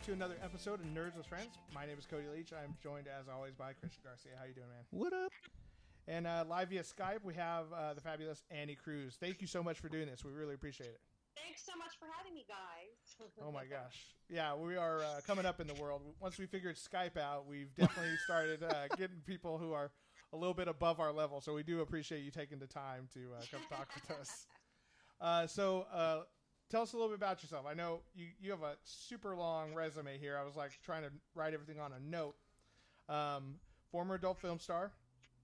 Welcome to another episode of Nerds with Friends. My name is Cody Leach. I'm joined as always by Christian Garcia. How you doing, man? What up? And uh, live via Skype, we have uh, the fabulous Annie Cruz. Thank you so much for doing this. We really appreciate it. Thanks so much for having me, guys. Oh my gosh, yeah, we are uh, coming up in the world. Once we figured Skype out, we've definitely started uh, getting people who are a little bit above our level. So we do appreciate you taking the time to uh, come talk with us. Uh, so uh, tell us a little bit about yourself. I know you, you have a super long resume here. I was like trying to write everything on a note. Um, former adult film star,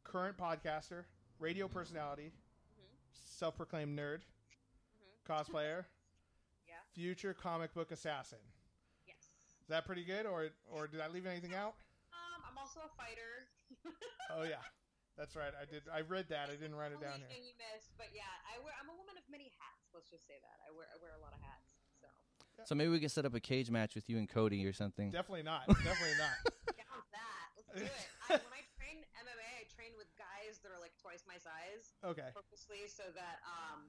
current podcaster, radio personality, self-proclaimed nerd, cosplayer, Yeah. future comic book assassin. Yes. Is that pretty good, or or did I leave anything out? Um, I'm also a fighter. Oh yeah, that's right. I did. I read that. I didn't write it down here. you missed, but yeah, I wear. I'm a woman of many hats. Let's just say that I wear. I wear a lot of hats. So So maybe we can set up a cage match with you and Cody or something. Definitely not. Definitely not. get on that. Let's do it. I, when I train MMA, I train with guys that are like twice my size, Okay. purposely so that um.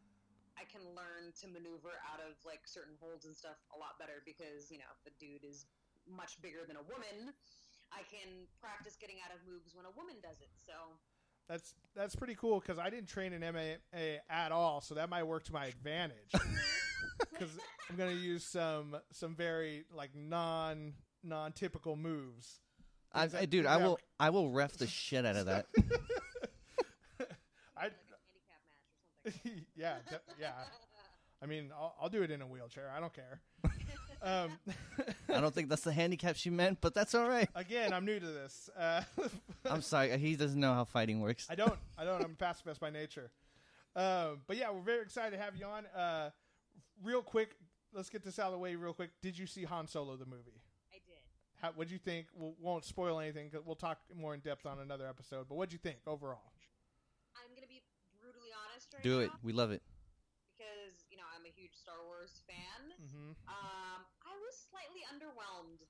I can learn to maneuver out of like certain holds and stuff a lot better because you know if the dude is much bigger than a woman, I can practice getting out of moves when a woman does it. So That's that's pretty cool because I didn't train in MMA at all, so that might work to my advantage. Because I'm gonna use some some very like non non typical moves. I, I, dude, is I will, I will ref the shit out of that. I like a handicap match or something. yeah de- yeah. I mean, I'll, I'll do it in a wheelchair. I don't care. Um, I don't think that's the handicap she meant, but that's all right. again, I'm new to this. Uh, I'm sorry, he doesn't know how fighting works. I don't. I don't. I'm a pacifist by nature. Um, but yeah, we're very excited to have you on. Uh, real quick, let's get this out of the way real quick. Did you see Han Solo the movie? I did. How, what'd you think? We won't spoil anything. 'cause we'll talk more in depth on another episode. But what'd you think overall? I'm gonna be brutally honest right Do now it. We love it. because you know I'm a huge Star Wars fan. Mm-hmm. Um, I was slightly underwhelmed.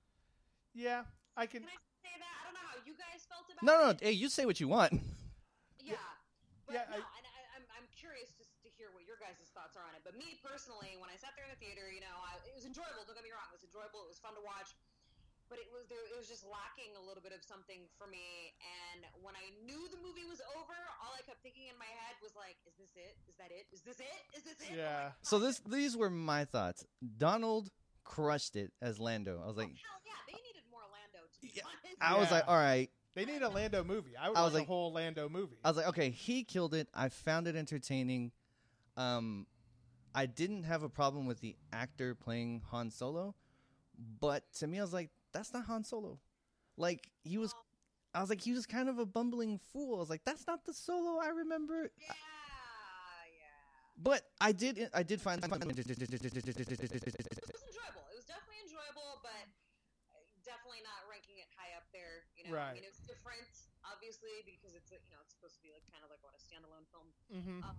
Yeah, I can. Can I say that? I don't know how you guys felt about No, no, it. hey, you say what you want. Yeah, but Yeah, no, I- and I, I'm I'm curious just to hear what your guys' thoughts are on it. But me personally, when I sat there in the theater, you know, I, it was enjoyable. Don't get me wrong, it was enjoyable. It was fun to watch. But it was there. It was just lacking a little bit of something for me. And when I knew the movie was over, all I kept thinking in my head was like, "Is this it? Is that it? Is this it? Is this it?" Oh yeah. So this, these were my thoughts. Donald crushed it as Lando. I was like, hell yeah, they needed more Lando. To be Yeah, honest. I was Yeah. like, all right. They need a Lando movie. I would I like was a like- whole Lando movie. I was like, okay, he killed it. I found it entertaining. Um, I didn't have a problem with the actor playing Han Solo, but to me, I was like, that's not Han Solo. Like he was, I was like, he was kind of a bumbling fool. I was like, that's not the Solo I remember. Yeah, yeah. But I did, I did find. It. It was definitely enjoyable, but uh, definitely not ranking it high up there. You know, I Right. mean, it was different, obviously, because it's a, you know it's supposed to be like kind of like what a standalone film, mm-hmm. um,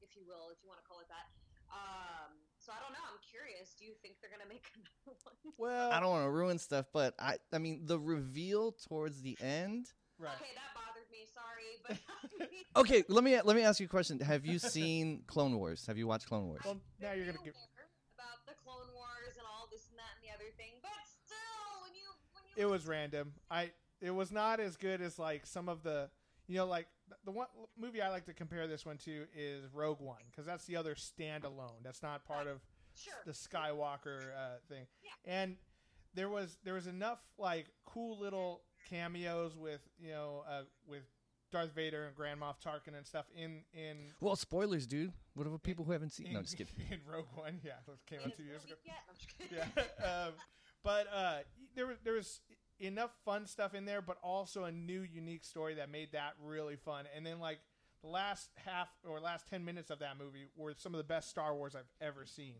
if you will, if you want to call it that. Um, so I don't know. I'm curious. Do you think they're gonna make another one? Well, I don't want to ruin stuff, but I, I mean, the reveal towards the end. right. Okay, that bothered me. Sorry, but Okay, let me let me ask you a question. Have you seen Clone Wars? Have you watched Clone Wars? Well, now you're Very gonna give. aware about the Clone Wars and all this and that and the other thing, but still, when you when you It was random. I. It was not as good as like some of the. You know, like the one movie I like to compare this one to is Rogue One because that's the other standalone. That's not part of Sure. the Skywalker uh, thing, Yeah. and there was there was enough like cool little cameos with you know uh, with Darth Vader and Grand Moff Tarkin and stuff in in Well, spoilers, dude. What about people who haven't seen? in, No, just kidding. in Rogue One. Yeah, that came out two years ago. yet? I'm just kidding. yeah. um, but uh, there was there was enough fun stuff in there, but also a new unique story that made that really fun. And then like the last half or last ten minutes of that movie were some of the best Star Wars I've ever seen.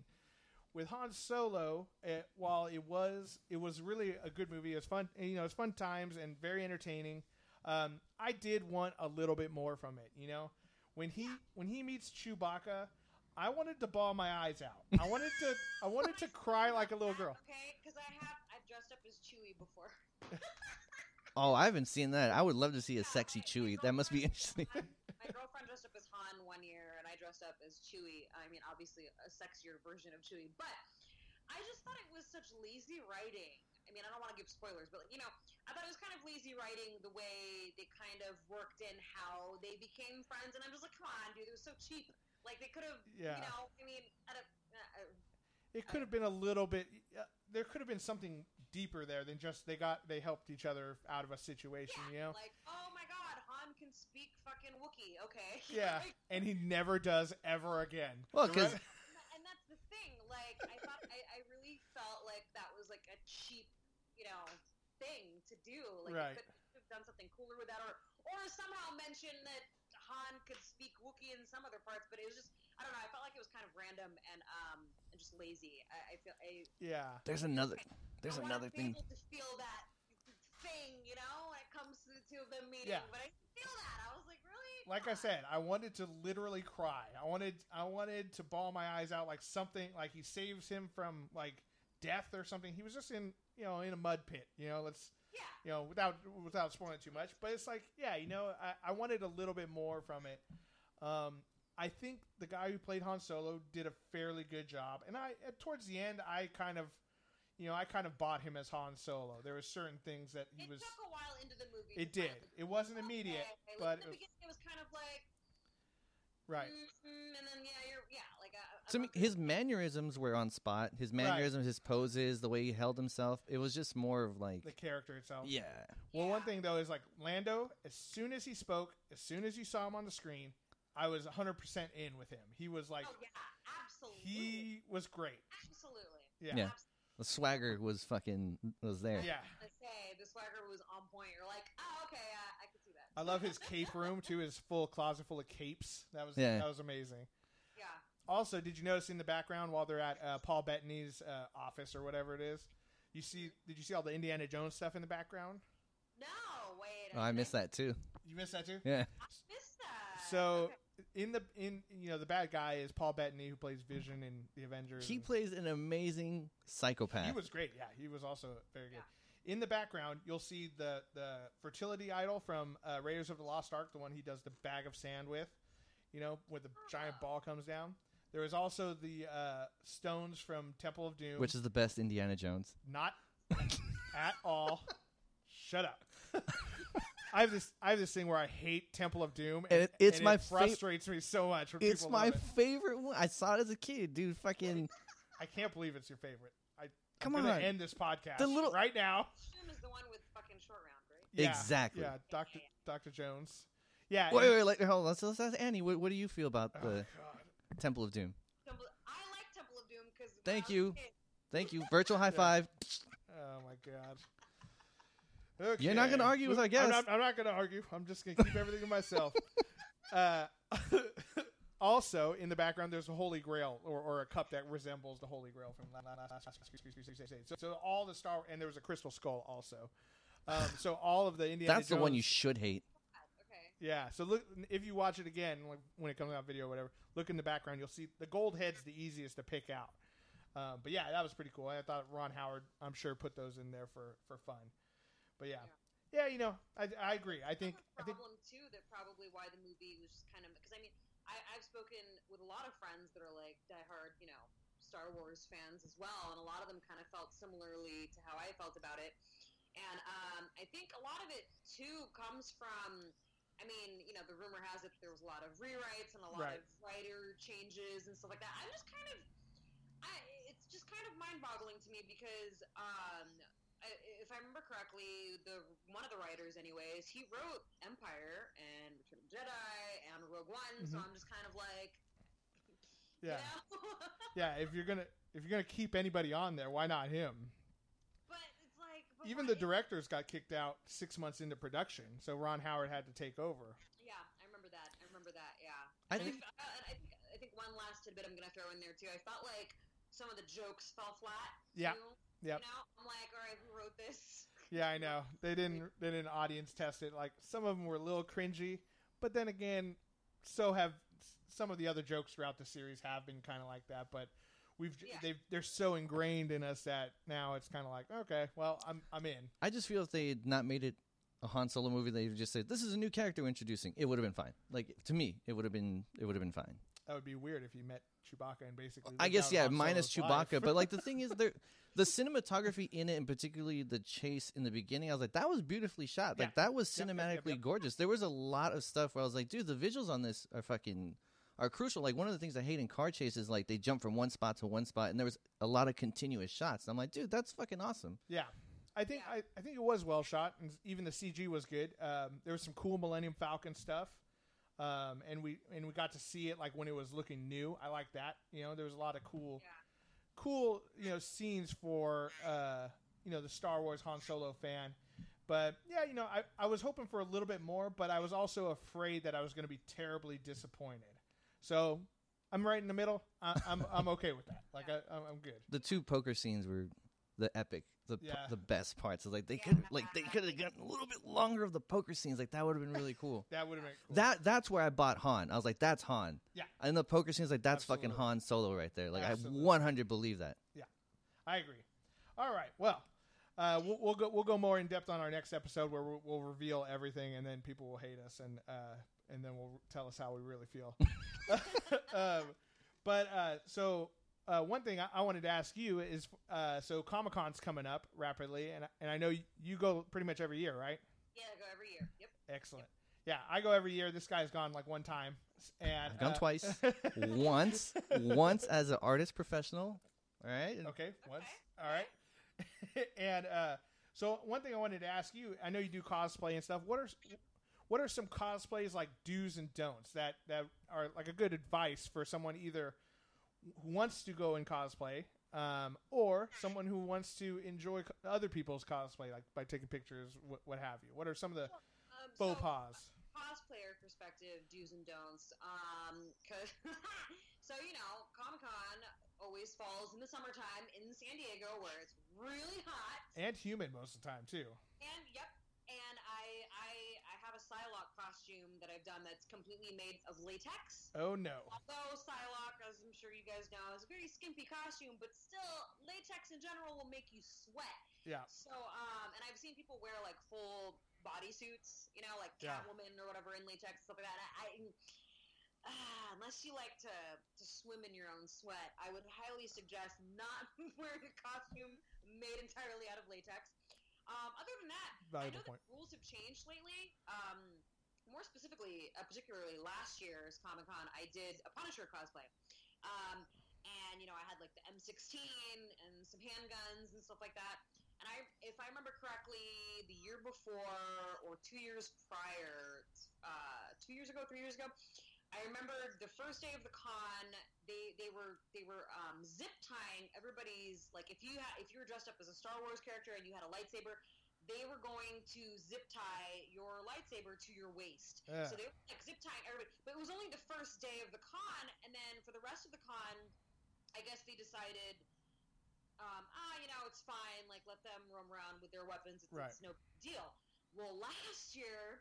With Han Solo, it, while it was it was really a good movie, it was fun. You know, it was fun times and very entertaining. Um, I did want a little bit more from it. You know, when he when he meets Chewbacca, I wanted to bawl my eyes out. I wanted to I wanted to cry like a little girl. Okay, because I have I've dressed up as Chewie before. Oh, I haven't seen that. I would love to see a sexy Chewie. That must be interesting. My, my girlfriend dressed up as Han one year, and I dressed up as Chewie. I mean, obviously a sexier version of Chewie, but I just thought it was such lazy writing. I mean, I don't want to give spoilers, but you know, I thought it was kind of lazy writing the way they kind of worked in how they became friends, and I'm just like, come on, dude, it was so cheap. Like they could have, Yeah. you know, I mean, I don't, uh, uh, It could have been a little bit. Uh, there could have been something deeper there than just they got they helped each other out of a situation. yeah, You know. like, oh my god, Han can speak fucking Wookiee. Okay. Yeah, Like, and he never does ever again. Well, The 'cause- re- And that's the thing. Like, I thought, I, I really felt like that was like a cheap, you know, thing to do. Like, Right. they could have done something cooler with that, or or somehow mention that Han could speak Wookiee in some other parts. But it was just, I don't know. I felt like it was kind of random and um and just lazy. I, I feel I. yeah, There's another. There's I another thing. Able to feel that thing, you know, when it comes to, to the meeting. Yeah. But I feel that. I was like, really? like I said, I wanted to literally cry. I wanted I wanted to bawl my eyes out like something like he saves him from like death or something. He was just in you know in a mud pit. You know, let's Yeah. you know without without spoiling too much. But it's like yeah, you know, I, I wanted a little bit more from it. Um, I think the guy who played Han Solo did a fairly good job, and I towards the end I kind of. You know, I kind of bought him as Han Solo. There were certain things that he It was. took a while into the movie. It did. kind of- It wasn't immediate, Okay, like, but in it the was, beginning it was kind of like right. mm, and then yeah, you're yeah, like I, I To me, thought his mannerisms were on spot. His mannerisms, his poses, the way he held himself. It was just more of like, The character itself. yeah. Well, one thing though is like Lando. As soon as he spoke, as soon as you saw him on the screen, I was 100 percent in with him. He was like, oh yeah, absolutely, he was great. absolutely, Yeah. Yeah. Absolutely. The swagger was fucking was there. Yeah. I say the swagger was on point. You're like, oh okay, uh, I could see that. I love his cape room too. His full closet full of capes. That was Yeah. that was amazing. Yeah. Also, did you notice in the background while they're at uh, Paul Bettany's uh, office or whatever it is? You see? Did you see all the Indiana Jones stuff in the background? No, wait. Oh, I missed that too. You missed that too. Yeah. I missed that. So Okay. In the in you know the bad guy is Paul Bettany who plays Vision in the Avengers. He and- plays an amazing psychopath. He was great. Yeah, he was also very good. In the background, you'll see the the fertility idol from uh, Raiders of the Lost Ark, the one he does the bag of sand with. You know, where the giant ball comes down. There is also the uh, stones from Temple of Doom, which is the best Indiana Jones. not at all. Shut up. I have this. I have this thing where I hate Temple of Doom, And it- it's and my it fa- frustrates me so much. When It's people my love it. favorite one. I saw it as a kid, dude. Fucking I can't believe it's your favorite. I, Come I'm on. end this podcast The little- right now. Shroom is the one with fucking short round, right? Yeah, Exactly. Yeah, Doctor Doctor Jones. Yeah. wait, and- wait, wait, hold on. Let's, let's ask Annie. What, what do you feel about Oh, the God. Temple of Doom? Temple, I like Temple of Doom because Thank you. Thank you. Virtual high five. Oh my god. Okay. You're not gonna argue with our I'm guest. not, I'm not going to argue. I'm just going to keep everything to myself. Uh, also, in the background, there's a Holy Grail or, or a cup that resembles the Holy Grail from La- La- La- La- so, so all the Star and there was a crystal skull also. Um, so all of the Indiana That's the one you should hate. Okay. Yeah. So look, if you watch it again like, when it comes out video or whatever, look in the background. You'll see the gold head's the easiest to pick out. Um, but yeah, that was pretty cool. I thought Ron Howard, I'm sure, put those in there for for fun. But yeah, yeah, you know, I, I agree. I think I think problem too that probably why the movie was just kind of because I mean I, I've spoken with a lot of friends that are like diehard you know Star Wars fans as well, and a lot of them kind of felt similarly to how I felt about it. And um, I think a lot of it too comes from. I mean, you know, the rumor has it there was a lot of rewrites and a lot Right. of writer changes and stuff like that. I'm just kind of, I, it's just kind of mind boggling to me because um, if I remember correctly, the one of the writers, anyways, he wrote Empire and Return of the Jedi and Rogue One. So Mhm. I'm just kind of like, Yeah, you know. yeah. If you're gonna if you're gonna keep anybody on there, why not him? but it's like but Even why- the directors got kicked out six months into production, so Ron Howard had to take over. Yeah, I remember that. I remember that. Yeah. I And think- f- uh, and I think I think one last tidbit I'm gonna throw in there too. I felt like some of the jokes fell flat. Yeah. Too, Yep. You know, I'm like, all right, who wrote this? Yeah, I know they didn't they didn't audience test it. Like some of them were a little cringy, but then again, so have some of the other jokes throughout the series have been kind of like that. But we've Yeah. they've they're so ingrained in us that now it's kind of like okay, well I'm I'm in. I just feel if they had not made it a Han Solo movie, they just said this is a new character we're introducing. It would have been fine. Like to me, it would have been it would have been fine. That would be weird if you met Chewbacca and basically. I guess yeah, minus Chewbacca. but like the thing is, there the cinematography in it, and particularly the chase in the beginning, I was like, that was beautifully shot. Like Yeah. that was Yep, yep, cinematically yep, yep. gorgeous. There was a lot of stuff where I was like, dude, the visuals on this are fucking are crucial. Like one of the things I hate in car chases, like they jump from one spot to one spot, and there was a lot of continuous shots. And I'm like, dude, that's fucking awesome. Yeah. I think I, I think it was well shot, and even the CG was good. Um, there was some cool Millennium Falcon stuff, um, and we and we got to see it like when it was looking new. I like that. You know, there was a lot of cool, Yeah. cool you know scenes for uh, you know the Star Wars Han Solo fan. But yeah, you know, I, I was hoping for a little bit more, but I was also afraid that I was going to be terribly disappointed. So I'm right in the middle. I, I'm I'm okay with that. Like I, I'm I'm good. The two poker scenes were the epic, the p- Yeah. the best parts. I was like, they could like they could have gotten a little bit longer of the poker scenes. Like that would have been really cool. That would have been cool. That that's where I bought Han. I was like, that's Han. Yeah. And the poker scenes, like that's fucking Han Solo right there. Like Absolutely. I 100 believe that. Yeah, I agree. All right. Well, uh, we'll, we'll go we'll go more in depth on our next episode where we'll, we'll reveal everything, and then people will hate us, and uh, and then we'll tell us how we really feel. um, but uh, so uh, one thing I, I wanted to ask you is, uh, so Comic Con's coming up rapidly, and and I know you, you go pretty much every year, right? Yeah, I go every year. Yep. Excellent. Yeah, I go every year. This guy's gone like one time, and I've gone uh, twice. once, once as an artist professional. All right. Okay, once. All right. and uh, so one thing I wanted to ask you, I know you do cosplay and stuff. What are what are some cosplays like do's and don'ts that that are like a good advice for someone either who wants to go in cosplay um, or someone who wants to enjoy co- other people's cosplay, like by taking pictures, what, what have you? What are some of the Um, faux so, pas? cosplayer perspective, do's and don'ts. Um, 'cause- so you know, Comic Con always falls in the summertime in San Diego, where it's really hot. And humid most of the time too. And yep, and I I I have a Psylocke costume that I've done that's completely made of latex. Oh no. Although Psylocke, as I'm sure you guys know, is a very skimpy costume, but still, latex in general will make you sweat. Yeah. So, um, and I've seen people wear like full bodysuits, you know, like Yeah. Catwoman or whatever in latex stuff like that. I, I ah, unless you like to to swim in your own sweat, I would highly suggest not wearing a costume made entirely out of latex. Um, other than that, I know point. that rules have changed lately. Um, more specifically, uh, particularly last year's Comic Con, I did a Punisher cosplay. Um, and you know, I had like the M16 and some handguns and stuff like that. And I, if I remember correctly, the year before or two years prior, uh, two years ago, three years ago, I remember the first day of the con. They they were they were um, zip tying everybody's like if you had if you were dressed up as a Star Wars character and you had a lightsaber, they were going to zip tie your lightsaber to your waist. Yeah. So they were like zip tying everybody. But it was only the first day of the con, and then for the rest of the con, I guess they decided, um, ah, you know, it's fine. Like let them roam around with their weapons. It's, Right. it's no big deal. Well, last year.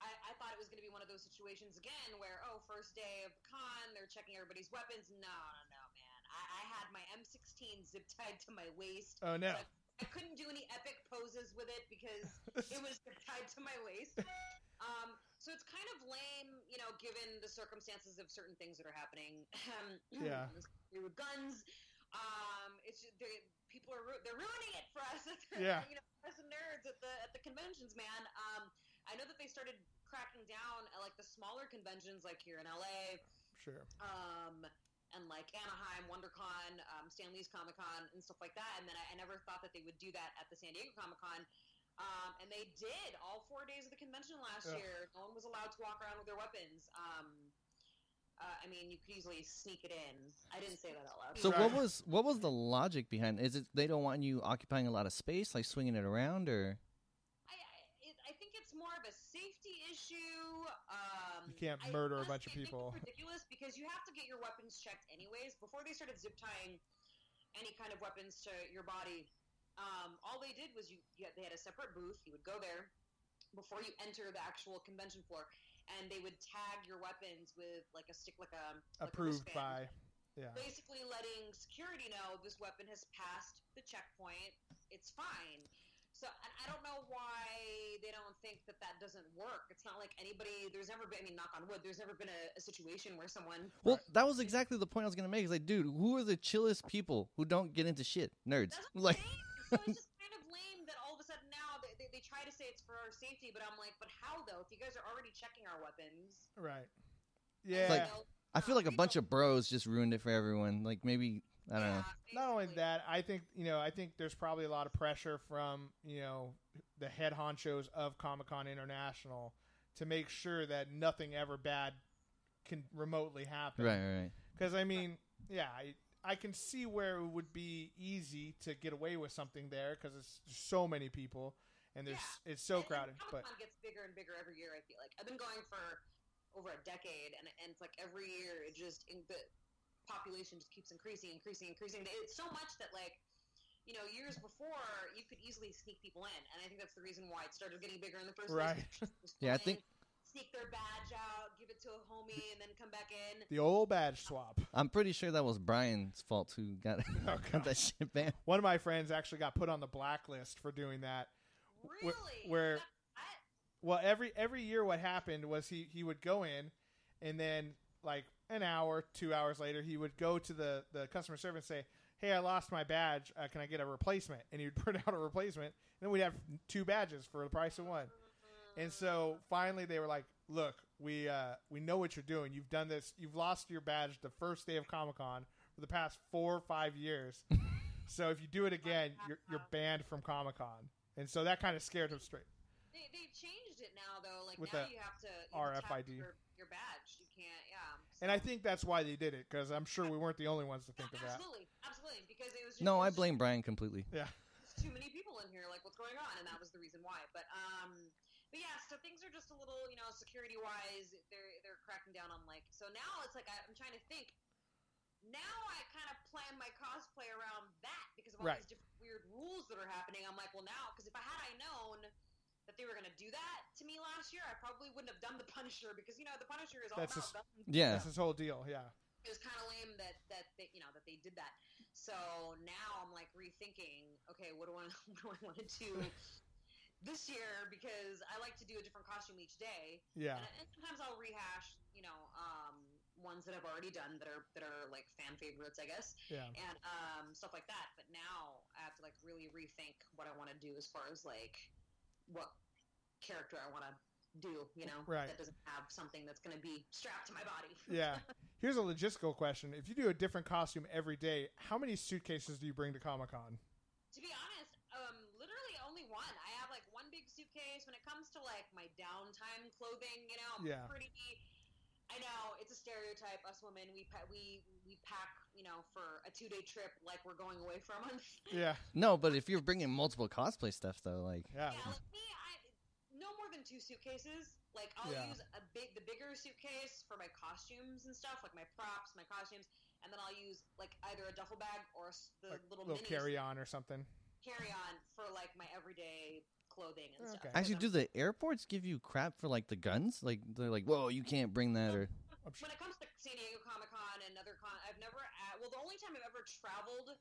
I, I thought it was going to be one of those situations again where, oh, first day of the con, they're checking everybody's weapons. No, no, no, man. I, I had my M16 zip tied to my waist. Oh no. I couldn't do any epic poses with it because it was tied to my waist. Um, so it's kind of lame, you know, given the circumstances of certain things that are happening. Yeah. with guns. Um, it's just, they, people are ru- they're ruining it for us. Yeah. you know, us nerds at the at the conventions, man. Um, I know that they started cracking down at like the smaller conventions, like here in LA, Sure. um, and like Anaheim, WonderCon, um, Stan Lee's Comic Con, and stuff like that. And then I, I never thought that they would do that at the San Diego Comic Con. Um, and they did all four days of the convention last Ugh. year. No one was allowed to walk around with their weapons. Um, uh, I mean, you could easily sneak it in. I didn't say that out loud. So Right. what was what was the logic behind? Is it they don't want you occupying a lot of space, like swinging it around, or I, I, it, I think it's more of a safety issue. Can't I murder a bunch of people. ridiculous because you have to get your weapons checked anyways. Before they started zip tying any kind of weapons to your body, um, all they did was you, you had, they had a separate booth. You would go there before you enter the actual convention floor, and they would tag your weapons with like a stick, like a like a Approved wristband by. Yeah. basically letting security know this weapon has passed the checkpoint. It's fine. So and I don't know why they don't think that that doesn't work. It's not like anybody. There's never been. I mean, knock on wood. There's never been a, a situation where someone. well, that was exactly the point I was gonna make. It's like, dude, who are the chillest people who don't get into shit? Nerds. That's Like, I'm. So it's just kind of lame that all of a sudden now they, they, they try to say it's for our safety, but I'm like, but how though? If you guys are already checking our weapons, Right. Yeah. Like, I feel um, like a bunch of bros just ruined it for everyone. Like maybe I don't know. yeah, Not only that, I think you know, I think there's probably a lot of pressure from you know the head honchos of Comic Con International to make sure that nothing ever bad can remotely happen. Right, right, right. Because I mean, yeah, I I can see where it would be easy to get away with something there because it's there's so many people and there's it's so And- and crowded. But Comic-Con gets bigger and bigger every year. I feel like I've been going for over a decade, and, and it's like every year it just in, the population just keeps increasing, increasing, increasing. It's so much that like you know years before you could easily sneak people in, and I think that's the reason why it started getting bigger in the first Right. place. Just Yeah, I think- sneak their badge out, give it to a homie, and then come back in. the old badge swap. I'm pretty sure that was Brian's fault who got, Oh, got that shit banned. One of my friends actually got put on the blacklist for doing that. Really? where- That- that- Well, every every year, what happened was he he would go in, and then like an hour, two hours later, he would go to the the customer service and say, "Hey, I lost my badge. Uh, can I get a replacement?" And he would print out a replacement, and then we'd have two badges for the price of one. And so finally, they were like, "Look, we uh, we know what you're doing. You've done this. You've lost your badge the first day of Comic Con for the past four or five years. so if you do it again, you're you're banned from Comic Con." And so that kind of scared him straight. They, they've changed it now, though. Like With now you have to you have to RFID. your, your badge. You can't, yeah. And I think that's why they did it because I'm sure we weren't the only ones to think of that. absolutely, absolutely, because it was. Just, No, it I was blame Brian completely. Yeah. Just too many people in here. Like, what's going on? And that was the reason why. But um, but yeah. So things are just a little, you know, security wise, they're they're cracking down on like. So now it's like I, I'm trying to think. Now I kind of plan my cosplay around that because of all Right. these different weird rules that are happening. I'm like, well, now because if I had I known that they were going to do that to me last year, I probably wouldn't have done the Punisher because you know the Punisher is all That's about just- Yeah. That's his whole deal. Yeah. It was kind of lame that that they, you know that they did that. So now I'm like rethinking. Okay, what do I what do I want to do this year? Because I like to do a different costume each day, Yeah. and, and sometimes I'll rehash, you know, um, ones that I've already done that are that are like fan favorites, I guess Yeah. and um, stuff like that. But now I have to like really rethink what I want to do as far as like what character I want to do. You know, Right. that doesn't have something that's going to be strapped to my body. Yeah. Here's a logistical question. If you do a different costume every day, how many suitcases do you bring to Comic Con? To be honest, um, literally only one. I have like one big suitcase. When it comes to like my downtime clothing, you know, I'm Yeah. pretty. I know it's a stereotype. Us women, we pa- we we pack, you know, for a two day trip like we're going away for a month. Yeah. No, but if you're bringing multiple cosplay stuff though, like Yeah. Yeah, like me, I no more than two suitcases. Like I'll Yeah. use a big, the bigger suitcase for my costumes and stuff, like my props, my costumes, and then I'll use like either a duffel bag or s- the Like little, little carry on or something. carry on for like my everyday clothing and. Okay. because actually, I'm- do the airports give you crap for like the guns? Like they're like, whoa, you can't bring that, or when it comes to San Diego Comic Con and other con, I've never. At, well, the only time I've ever traveled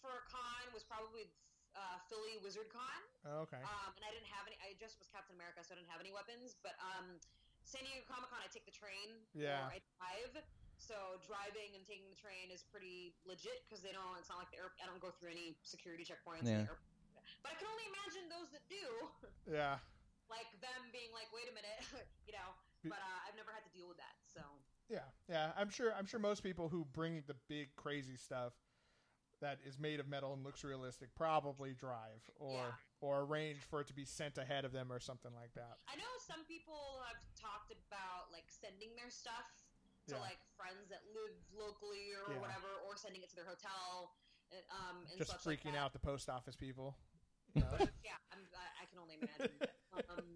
for a con was probably uh, Philly Wizard Con. Oh, okay. Um, and I didn't have any. I just was Captain America, so I didn't have any weapons. But um, San Diego Comic Con, I take the train. Yeah. Or I drive. So driving and taking the train is pretty legit because they don't. It's not like the air, I don't go through any security checkpoints. in Yeah. But I can only imagine those that do, Yeah. like them being like, "Wait a minute," you know. But uh, I've never had to deal with that. So Yeah, yeah. I'm sure. I'm sure most people who bring the big crazy stuff that is made of metal and looks realistic probably drive or Yeah. or arrange for it to be sent ahead of them or something like that. I know some people have talked about like sending their stuff to Yeah. like friends that live locally or Yeah. whatever, or sending it to their hotel. uh, Um, and Just such like freaking out the post office people. You know? yeah, I'm, I, can only imagine. Um,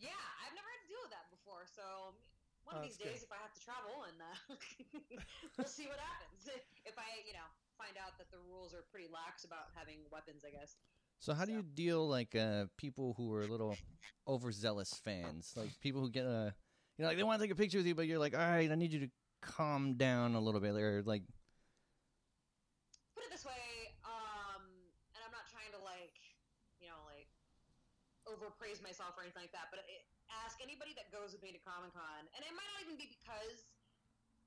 yeah, I've never had to deal with that before. So one of these that's days, if I have to travel, and uh, we'll see what happens. If I, you know, find out that the rules are pretty lax about having weapons, I guess. So how do you deal like uh people who are a little overzealous fans, like people who get a, you know, like they want to take a picture with you, but you're like, all right, I need you to calm down a little bit, or like, Put it this way, um, and I'm not trying to like, you know, like overpraise myself or anything like that, but it, ask anybody that goes with me to Comic Con, and it might not even be because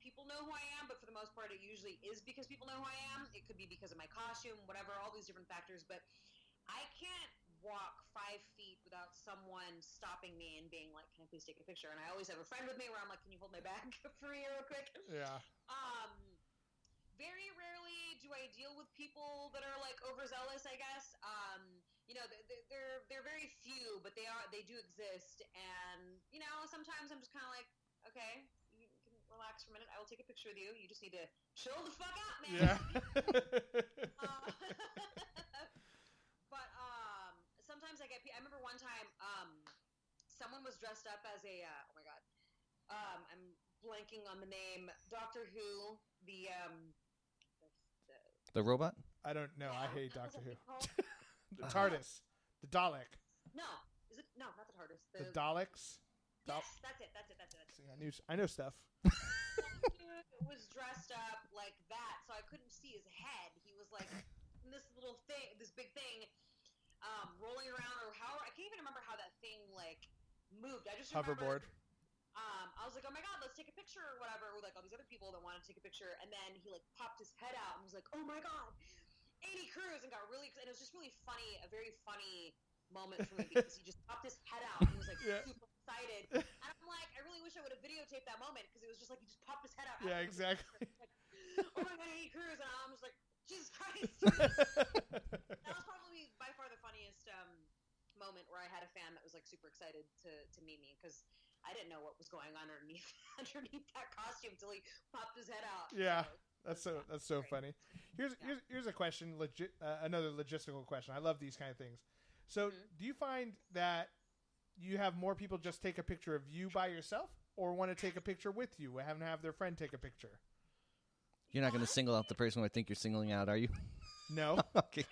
people know who I am, but for the most part, it usually is because people know who I am. It could be because of my costume, whatever, all these different factors, but I can't walk five feet without someone stopping me and being like, "Can I please take a picture?" And I always have a friend with me where I'm like, "Can you hold my bag for me real quick?" yeah. Um, very rarely do I deal with people that are like overzealous. I guess. Um, you know, they're they're, they're very few, but they are they do exist. And you know, sometimes I'm just kind of like, okay, you can relax for a minute. I will take a picture with you. You just need to chill the fuck out, man. Yeah. Uh, but um, sometimes I get. pe- I remember one time, um, someone was dressed up as a. Uh, oh my god, um, I'm blanking on the name. Doctor Who. The um. The, the, the robot. I don't know. I hate what was Doctor that Who. Thing called? The TARDIS, the Dalek, no, is it no? Not the TARDIS. the The, Daleks. Dal- yes, that's it. That's it. That's it. That's it. See, I knew. I know stuff. dude was dressed up like that, so I couldn't see his head. He was like in this little thing, this big thing, um, rolling around, or how I can't even remember how that thing like moved. I just Hoverboard. remember. Um, I was like, oh my god, let's take a picture or whatever with like all these other people that wanted to take a picture, and then he like popped his head out and was like, oh my god, Annie Cruz, and got really excited. It was just really funny, a very funny moment for me because he just popped his head out and was like Yeah. super excited. And I'm like, I really wish I would have videotaped that moment because it was just like he just popped his head out. Yeah, exactly. Like, oh my god, Annie Cruz, and I'm just like, Jesus Christ. that was probably by far the funniest um, moment where I had a fan that was like super excited to, to meet me because I didn't know what was going on underneath underneath that costume till he popped his head out. Yeah. So, That's so that's so Great. funny. Here's Yeah. here's here's a question, legit uh, another logistical question. I love these kind of things. So, Mhm. do you find that you have more people just take a picture of you by yourself, or want to take a picture with you, having to have their friend take a picture? You're not going to single out the person who I think you're singling out, are you? No. okay.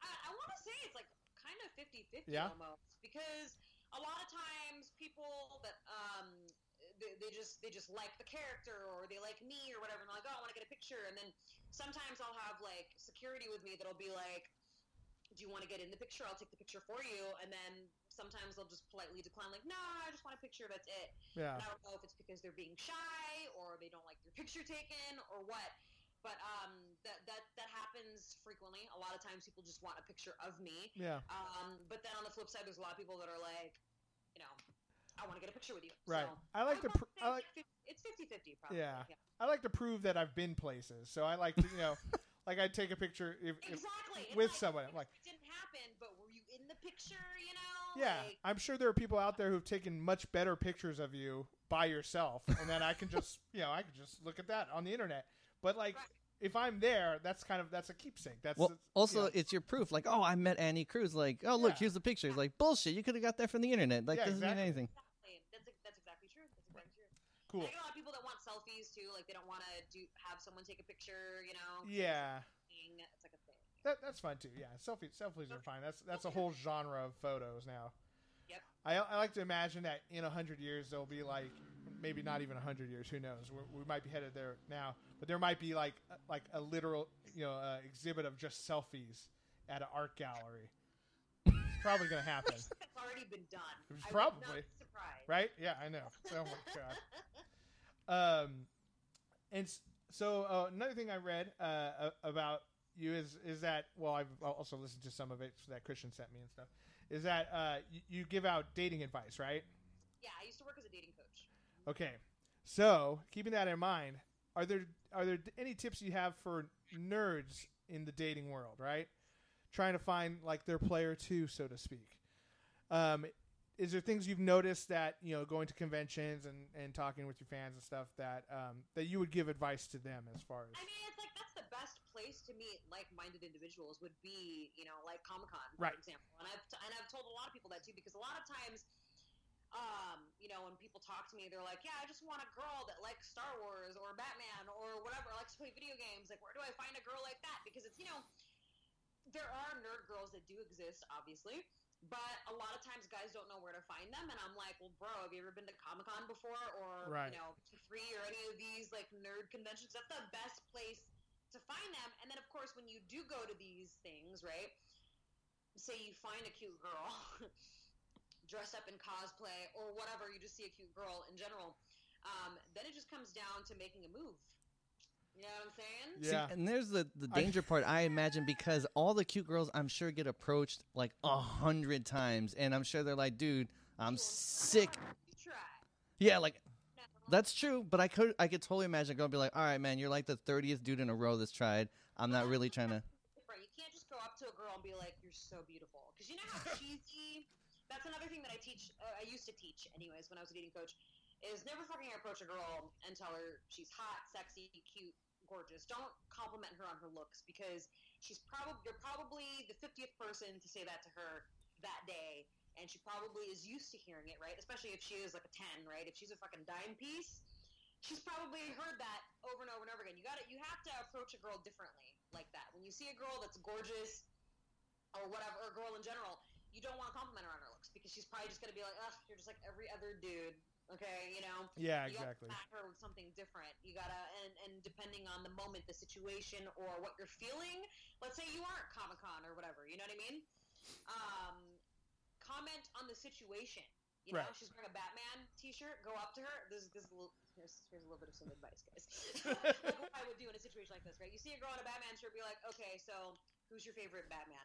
I, I want to say it's like kind of 50-50 Yeah. almost because a lot of times people that um they, they just they just like the character or they like me or whatever and they're like oh I want to get a picture and then sometimes I'll have like security with me that'll be like do you want to get in the picture I'll take the picture for you and then sometimes they'll just politely decline like no I just want a picture that's it Yeah. and I don't know if it's because they're being shy or they don't like their picture taken or what. But um, that that that happens frequently. A lot of times, people just want a picture of me. Yeah. Um, but then on the flip side, there's a lot of people that are like, you know, I want to get a picture with you. Right. So, I like to. Pr- I like. it's 50-50 probably. Yeah. I like to prove that I've been places. So I like to, you know, like I take a picture if, if Exactly. It's with like, someone. I'm "This like, didn't happen, but were you in the picture? You know? yeah, Like, I'm sure there are people out there who've taken much better pictures of you by yourself, and then I can just, you know, I can just look at that on the internet. But like, Right. if I'm there, that's kind of that's a keepsake. That's Well, also, yeah. it's your proof. Like, oh, I met Annie Cruz. Like, oh, look, Yeah. here's the picture. It's like, bullshit. You could have got that from the internet. Like, Yeah, doesn't exactly. mean anything. Exactly. That's that's exactly true. That's exactly true. Cool. I get a lot of people that want selfies too. Like they don't want to do have someone take a picture. You know? Yeah, It's like a thing. that, that's fun too. Yeah, selfies selfies are fine. That's that's a whole genre of photos now. Yep. I, I like to imagine that in a hundred years there'll be like maybe not even a hundred years. Who knows? We're, we might be headed there now, but there might be like like a literal you know uh, exhibit of just selfies at an art gallery. It's probably gonna happen, It's already been done. Probably. not surprised. right? Yeah, I know. Oh my god. Um, and so uh, another thing I read uh, about you is is that well I've also listened to some of it that Christian sent me and stuff. Is that uh, you, you give out dating advice, right? Yeah, I used to work as a dating coach. Okay. So, keeping that in mind, are there are there any tips you have for nerds in the dating world? Right, trying to find like their player two, so to speak. Um, is there things you've noticed that you know going to conventions and, and talking with your fans and stuff that um, that you would give advice to them as far as I mean, it's like that's the best place to meet like-minded individuals would be, you know, like Comic Con, for Right. example. And I've t- and I've told a lot of people that too because a lot of times, um, you know, when people talk to me, they're like, "Yeah, I just want a girl that likes Star Wars or Batman or whatever, likes to play video games. Like, where do I find a girl like that?" Because it's you know, there are nerd girls that do exist, obviously. But a lot of times, guys don't know where to find them, and I'm like, "Well, bro, have you ever been to Comic Con before, or Right. you know, free or any of these like nerd conventions? That's the best place to find them. And then, of course, when you do go to these things, right? Say you find a cute girl dressed up in cosplay or whatever, you just see a cute girl in general. Um, then it just comes down to making a move. You know what I'm saying? Yeah. See, and there's the, the I- danger part, I imagine, because all the cute girls, I'm sure, get approached like a hundred times. And I'm sure they're like, dude, I'm sick. Try. Yeah, like, No. that's true. But I could I could totally imagine going to be like, all right, man, you're like the 30th dude in a row that's tried. I'm not really trying to. You can't just go up to a girl and be like, "You're so beautiful," because you know how cheesy. That's another thing that I teach. Uh, I used to teach, anyways, when I was a dating coach, is never fucking approach a girl and tell her she's hot, sexy, cute, gorgeous. Don't compliment her on her looks because she's probably you're probably the fiftieth person to say that to her that day, and she probably is used to hearing it, right? Especially if she is like a ten, right? If she's a fucking dime piece, she's probably heard that over and over and over again. You got to You have to approach a girl differently like that. When you see a girl that's gorgeous or whatever, or a girl in general, you don't want to compliment her on her looks because she's probably just going to be like, ugh, you're just like every other dude. Okay, you know. Yeah, You exactly. gotta with something different. You gotta, and, and depending on the moment, the situation, or what you're feeling. Let's say you aren't Comic Con or whatever. You know what I mean? Um, comment on the situation. You know, Right. she's wearing a Batman T-shirt. Go up to her. This, is this is a little, here's, here's a little bit of some advice, guys. like what I would do in a situation like this, right? You see a girl in a Batman shirt, be like, okay, so who's your favorite Batman?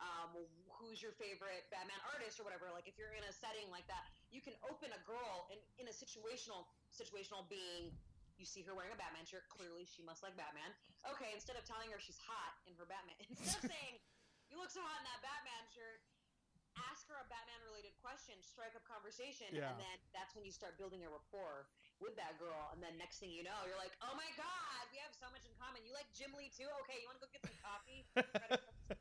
Um, who's your favorite Batman artist or whatever? Like if you're in a setting like that, you can open a girl in, in a situational situational being. You see her wearing a Batman shirt. Clearly, she must like Batman. Okay, instead of telling her she's hot in her Batman, instead of saying you look so hot in that Batman shirt, ask her a Batman related question, strike up conversation, Yeah. and then that's when you start building a rapport with that girl. And then next thing you know, you're like, oh my god, we have so much in common. You like Jim Lee too? Okay, you want to go get some coffee?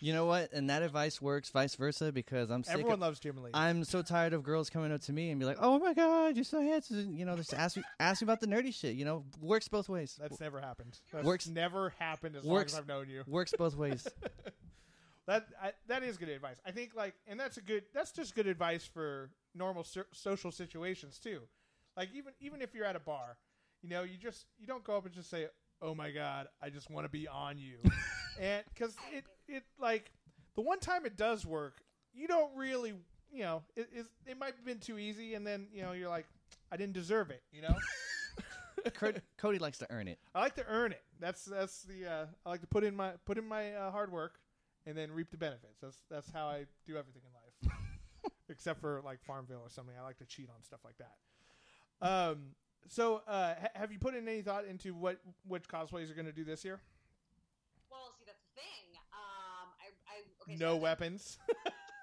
You know what? And that advice works vice versa because I'm sick. Everyone of, loves Jim Lee. I'm so tired of girls coming up to me and be like, "Oh my god, you're so handsome." You know, just ask me ask me about the nerdy shit. You know, works both ways. That's never happened. That's Works- never happened as works- long as I've known you. Works both ways. that I, that is good advice. I think like, and that's a good. That's just good advice for normal so- social situations too. Like even even if you're at a bar, you know, you just you don't go up and just say, "Oh my god, I just want to be on you," and because it it like the one time it does work, you don't really you know it is it might have been too easy, and then you know you're like, I didn't deserve it, you know. Cody, Cody likes to earn it. I like to earn it. That's that's the uh, I like to put in my put in my uh, hard work and then reap the benefits. That's that's how I do everything in life, except for like Farmville or something. I like to cheat on stuff like that. Um. So, uh, ha- have you put in any thought into what which cosplays are going to do this year? Well, see, that's the thing. Um, I, I okay. so no I've done- weapons.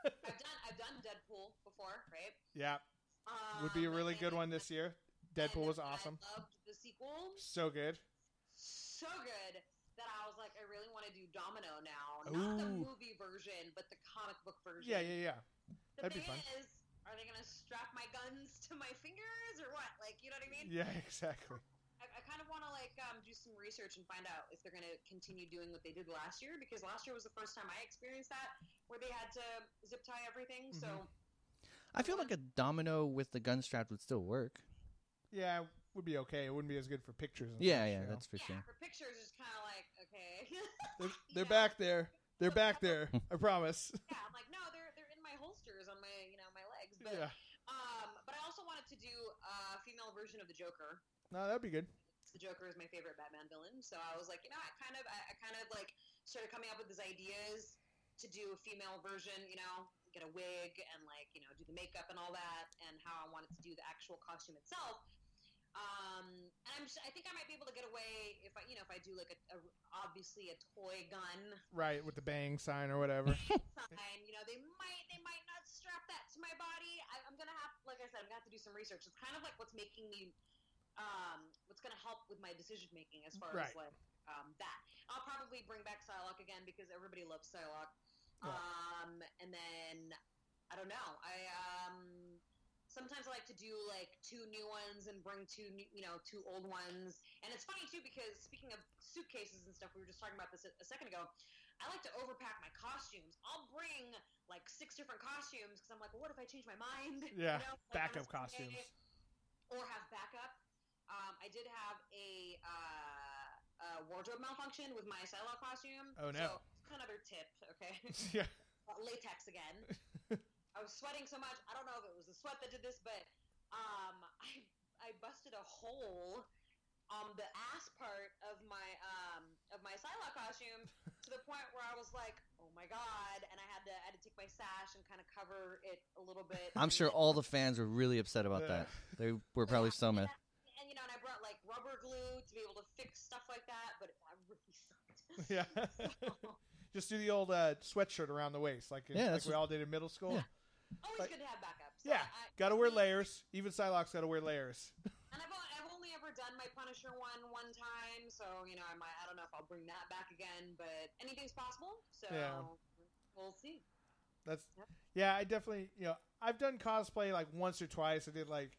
I've done I've done Deadpool before, right? yeah, would be a Um, really good one this year. Deadpool was then I awesome. loved the sequel. So good. so good that I was like, I really want to do Domino now. Not the movie version, but the comic book version. Yeah, yeah, yeah. The that'd be fun. is, are they gonna strap my guns to my fingers or what? Like, you know what I mean? Yeah, exactly. I, I kind of want to like um, do some research and find out if they're gonna continue doing what they did last year because last year was the first time I experienced that where they had to zip tie everything. So Mm-hmm. I feel like a domino with the gun strap would still work. Yeah, would be okay. It wouldn't be as good for pictures. Yeah, yeah, you that's for yeah, sure. for pictures, it's kind of like okay. They're, they're know? back there. They're back there. I promise. Yeah, I'm like, no, they're they're in my holsters on my you know my legs. But yeah. um, but I also wanted to do a female version of the Joker. No, that'd be good. The Joker is my favorite Batman villain, so I was like, you know, I kind of I, I kind of like started coming up with these ideas to do a female version. You know, get a wig and like you know do the makeup and all that, and how I wanted to do the actual costume itself. Um, and I'm, I think I might be able to get away if I, you know, if I do like a, a obviously a toy gun Right with the bang sign or whatever. sign. You know, they might, they might not strap that to my body. I, I'm gonna have, like I said, I'm gonna have to do some research. It's kind of like what's making me, um, what's gonna help with my decision making as far Right. as like um, that. I'll probably bring back Psylocke again because everybody loves Psylocke. Yeah. Um, and then I don't know. I um, sometimes I like to do like two new ones and bring two new, you know, two old ones. And it's funny too because speaking of suitcases and stuff, we were just talking about this a, a second ago. I like to overpack my costumes. I'll bring like six different costumes because I'm like, well, what if I change my mind? Yeah, You know, like, backup on a certain costumes. day, Or have backup. Um, I did have a, uh, a wardrobe malfunction with my Psylocke costume. Oh, no. So another tip, okay? yeah. Latex again. I was sweating so much. I don't know if it was the sweat that did this, but um, I I busted a hole on the ass part of my um of my Psylocke costume to the point where I was like, oh my god, and I had to I had to take my sash and kind of cover it a little bit. I'm sure all the fans were really upset about Yeah. that. They were probably so mad. And you know, and I brought like rubber glue to be able to fix stuff like that, but I really sucked. Yeah. Just do the old uh, sweatshirt around the waist, like, Yeah, like we all did in middle school. Yeah. Always Like- good to have backup. So Yeah, Got to wear layers. Even Psylocke's got to wear layers. And I've, o- I've only ever done my Punisher one one time, so you know I might I don't know if I'll bring that back again, but anything's possible. So Yeah. we'll see. That's Yep. yeah. I definitely you know I've done cosplay like once or twice. I did like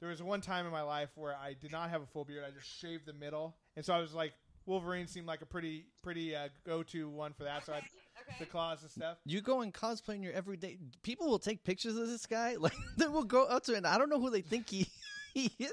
there was one time in my life where I did not have a full beard. I just shaved the middle, and so I was like Wolverine seemed like a pretty pretty uh, go to one for that. So I okay. okay. the claws and stuff. You go and cosplay in your everyday. People will take pictures of this guy. Like they will go up to it. And I don't know who they think he, he is.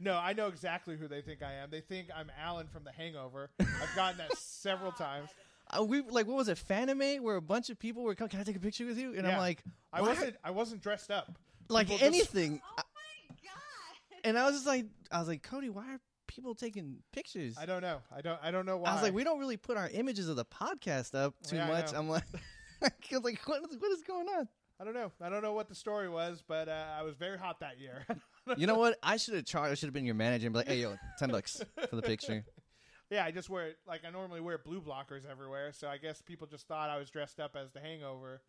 No, I know exactly who they think I am. They think I'm Alan from The Hangover. I've gotten that several times. Uh, we like what was it, Fanime, where a bunch of people were coming. Can I take a picture with you? And I'm Yeah. like, I why- wasn't I wasn't dressed up. like people just- anything. Oh my god! And I was just like, I was like, Cody, why are people taking pictures? I don't know. I don't I don't know why. I was like, we don't really put our images of the podcast up too Yeah, I much. know. I'm like, I was like, what is, what is going on? I don't know. I don't know what the story was, but uh, I was very hot that year. You know what? I should have charged. I should have been your manager and be like, hey, yo, ten bucks for the picture. Yeah, I just wear like I normally wear blue blockers everywhere, so I guess people just thought I was dressed up as the Hangover.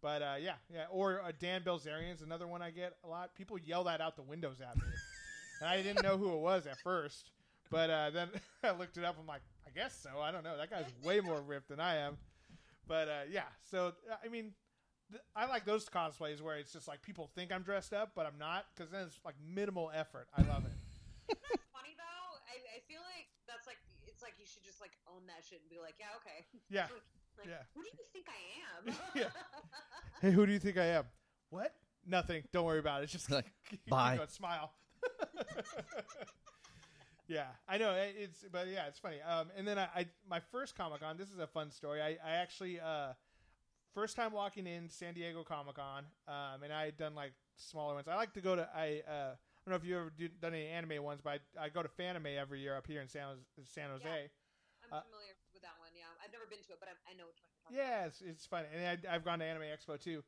But uh, yeah, yeah, or uh, Dan Bilzerian's another one I get a lot. People yell that out the windows at me, and I didn't know who it was at first. But uh, then I looked it up. I'm like, I guess so. I don't know. That guy's way more ripped than I am. But uh, yeah, so I mean, th- I like those cosplays where it's just like people think I'm dressed up, but I'm not, because then it's like minimal effort. I love it. Not funny though, I, I feel like that's like it's like you should just like own that shit and be like, yeah, okay. Yeah. Like, Yeah. Who do you think I am? Yeah. Hey, who do you think I am? What? Nothing. Don't worry about it. It's just Like, bye. going. Smile. yeah, I know it's, but yeah, it's funny. Um, and then I, I my first Comic Con. This is a fun story. I, I actually uh, first time walking in San Diego Comic Con. Um, and I had done like smaller ones. I like to go to I. Uh, I don't know if you ever do, done any anime ones, but I, I go to Fanime every year up here in San, Jose- San Jose. I'm Uh, familiar with that one. Yeah, I've never been to it, but I, I know which one you're talking Yeah, it's, it's fun, and I, I've gone to Anime Expo too,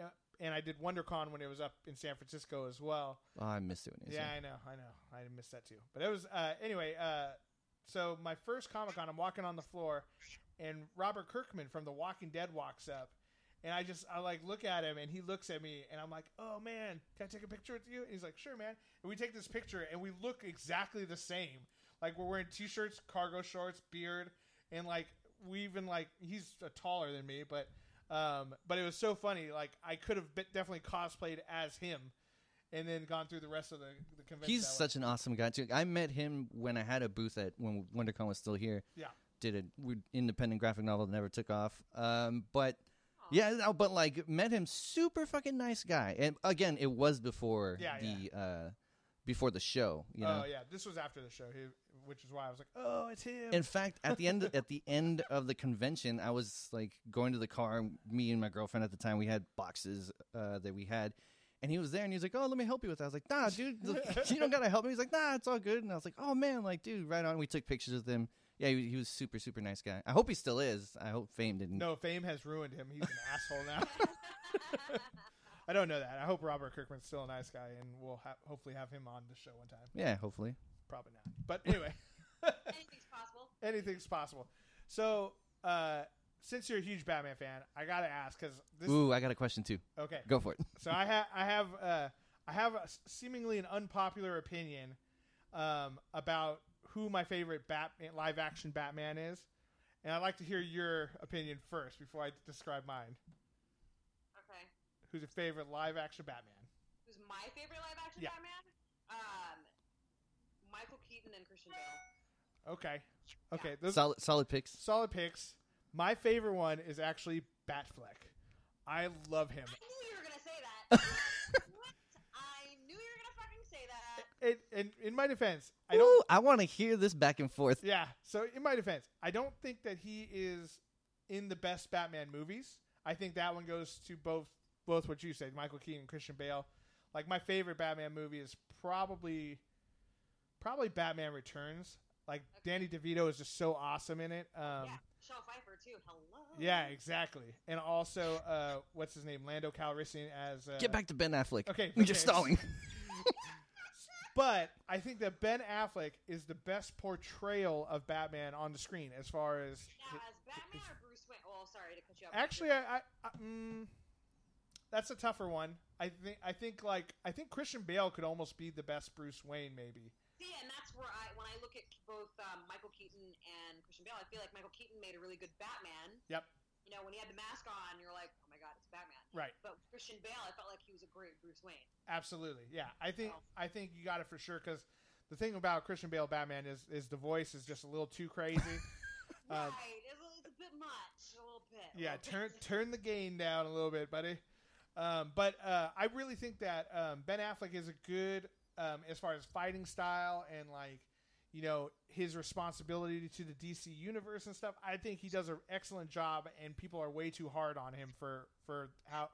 uh, and I did WonderCon when it was up in San Francisco as well. Oh, I missed it when you Yeah, said I know, I know, I missed that too. But it was uh, anyway. Uh, so my first Comic Con, I'm walking on the floor, and Robert Kirkman from The Walking Dead walks up, and I just I like look at him, and he looks at me, and I'm like, oh man, can I take a picture with you? And he's like, sure, man. And we take this picture, and we look exactly the same. Like we're wearing t-shirts, cargo shorts, beard, and like we even like he's uh, taller than me, but um, but it was so funny. Like I could have been, definitely cosplayed as him, and then gone through the rest of the, the convention. He's way. such an awesome guy too. I met him when I had a booth at when WonderCon was still here. Yeah. Did an independent graphic novel that never took off. Um, but yeah, no, but like met him, super fucking nice guy. And again, it was before Yeah, the uh, before the show. You know, Oh yeah, this was after the show, which is why I was like, oh, it's him. In fact, at the end at the end of the convention, I was like going to the car. Me and my girlfriend at the time, we had boxes uh, that we had, and he was there, and he was like, "Oh, let me help you with that." I was like, "Nah, dude, you don't gotta help me." He's like, "Nah, it's all good." And I was like, "Oh man, like, dude, right on." We took pictures with him. Yeah, he, he was super super nice guy. I hope he still is. I hope Fame didn't. no, fame has ruined him. He's an asshole now. I don't know that. I hope Robert Kirkman's still a nice guy, and we'll ha- hopefully have him on the show one time. Yeah, hopefully. Probably not, but anyway, Anything's possible. anything's possible. So, uh, since you're a huge Batman fan, I gotta ask because. Ooh, I got a question too. Okay, Go for it. so I have I have uh, I have a, seemingly an unpopular opinion um, about who my favorite Batman live action Batman is, and I'd like to hear your opinion first before I describe mine. Okay. Who's your favorite live action Batman? Who's my favorite live action Yeah. Batman? Um, Michael Keaton and Christian Bale. Okay, okay, those Solid, solid picks. solid picks. My favorite one is actually Batfleck. I love him. I knew you were gonna say that. what? I knew you were gonna fucking say that. It, and in my defense, I don't. Ooh, I want to hear this back and forth. Yeah. So in my defense, I don't think that he is in the best Batman movies. I think that one goes to both both what you said, Michael Keaton, and Christian Bale. Like my favorite Batman movie is probably probably Batman Returns. Like Danny DeVito is just so awesome in it. Um, yeah, Michelle Pfeiffer too. Hello. yeah, exactly. And also, uh, what's his name? Lando Calrissian as uh, Get back to Ben Affleck. Okay, You're okay. stalling. But I think that Ben Affleck is the best portrayal of Batman on the screen as far as Now, as Batman or Bruce Wayne? Oh, sorry to cut you off. Actually, I, I, I mm, that's a tougher one. I think I think like I think Christian Bale could almost be the best Bruce Wayne, maybe. See, and that's where I, when I look at both um, Michael Keaton and Christian Bale, I feel like Michael Keaton made a really good Batman. Yep. You know, when he had the mask on, you're like, oh my god, it's Batman. Right. But Christian Bale, I felt like he was a great Bruce Wayne. Absolutely. Yeah. I think Oh. I think you got it for sure because the thing about Christian Bale Batman is is the voice is just a little too crazy. Uh, right. It's a, it's a bit much. A little bit. yeah. little Turn bit. turn the gain down a little bit, buddy. Um, but uh, I really think that um, Ben Affleck is a good um, as far as fighting style and like you know his responsibility to the DC universe and stuff. I think he does an excellent job, and people are way too hard on him for for how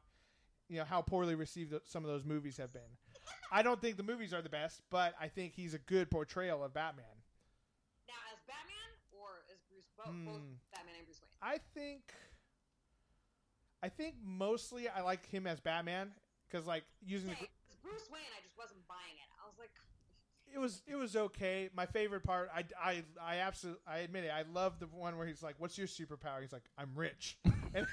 you know how poorly received some of those movies have been. I don't think the movies are the best, but I think he's a good portrayal of Batman. Now, as Batman or as Bruce, both, both Hmm. Batman and Bruce Wayne. I think I think mostly I like him as Batman because like using the Bruce Wayne, I just wasn't buying it. I was like, it was it was okay. My favorite part, I I I absolutely I admit it. I love the one where he's like, "What's your superpower?" He's like, "I'm rich," and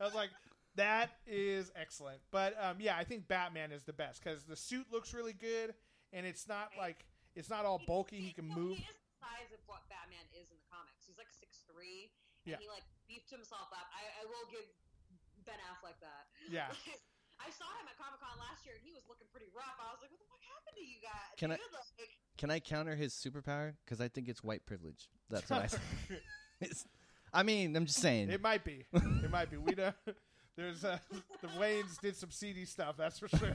I was like, "That is excellent." But um, yeah, I think Batman is the best because the suit looks really good, and it's not like it's not all bulky. He can move. He is the size of what Batman is in the comics. He's like six three, and Yeah. he like beefed himself up. I, I will give Ben Affleck that. Yeah. I saw him at Comic Con last year, and he was looking pretty rough. I was like, "What the fuck happened to you guys?" Can I- Like, Can I counter his superpower? Because I think it's white privilege. That's what I say. It's, I mean, I'm just saying. it might be. It might be. We don't. There's uh, the Waynes did some seedy stuff. That's for sure.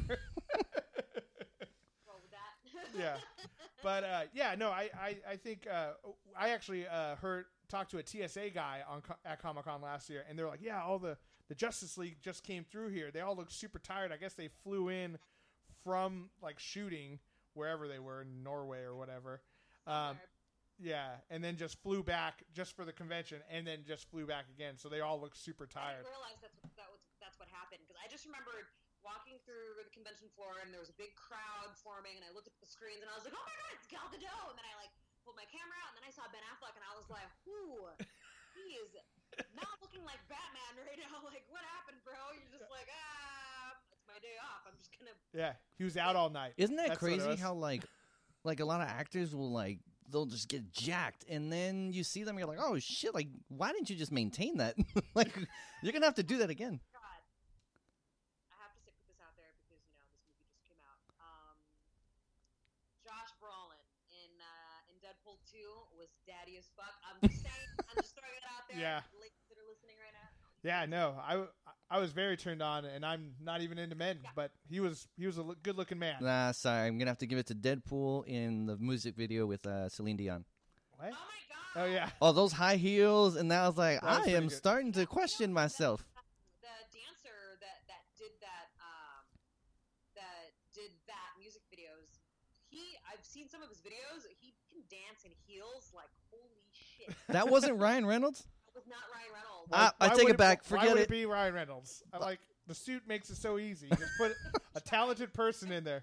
roll with that. yeah but uh, yeah no i i, I think uh, i actually uh, heard talked to a tsa guy on at comic-con last year and they're like yeah all the the justice league just came through here. They all look super tired. I guess they flew in from like shooting wherever they were in norway or whatever. Um, yeah and then just flew back just for the convention and then just flew back again. So they all look super I tired. didn't realize that's what, that was that's what happened because I just remembered walking through the convention floor and there was a big crowd forming and I looked at the screens and I was like, oh my god, it's Gal Gadot! And then I like pulled my camera out and then I saw Ben Affleck and I was like, whoo, he is not looking like Batman right now. Like, what happened, bro? You're just like, ah, it's my day off. I'm just gonna. yeah he was out all night Isn't that That's what it crazy was. how like like a lot of actors will like they'll just get jacked and then you see them you're like oh shit like why didn't you just maintain that like you're gonna have to do that again God. I have to stick with this out there because you know this movie just came out. Um, Josh Brolin in uh, in Deadpool two was daddy as fuck. I'm just saying. I'm just throwing it out there. Yeah. Ladies that are listening right now. Yeah, no, I, I was very turned on, and I'm not even into men, Yeah. but he was he was a good looking man. nah sorry i'm gonna have to give it to deadpool in the music video with uh, celine dion What? Oh my god. Oh yeah, oh those high heels and now i was like That was i pretty am good. starting to question you know, myself The, the dancer that that did that um that did that music videos. He I've seen some of his videos. He can dance in heels like holy shit. that wasn't ryan reynolds That was not Ryan Reynolds. I Why take it back. Why Forget would it. it be Ryan Reynolds? I like the suit makes it so easy. You just put a talented person in there.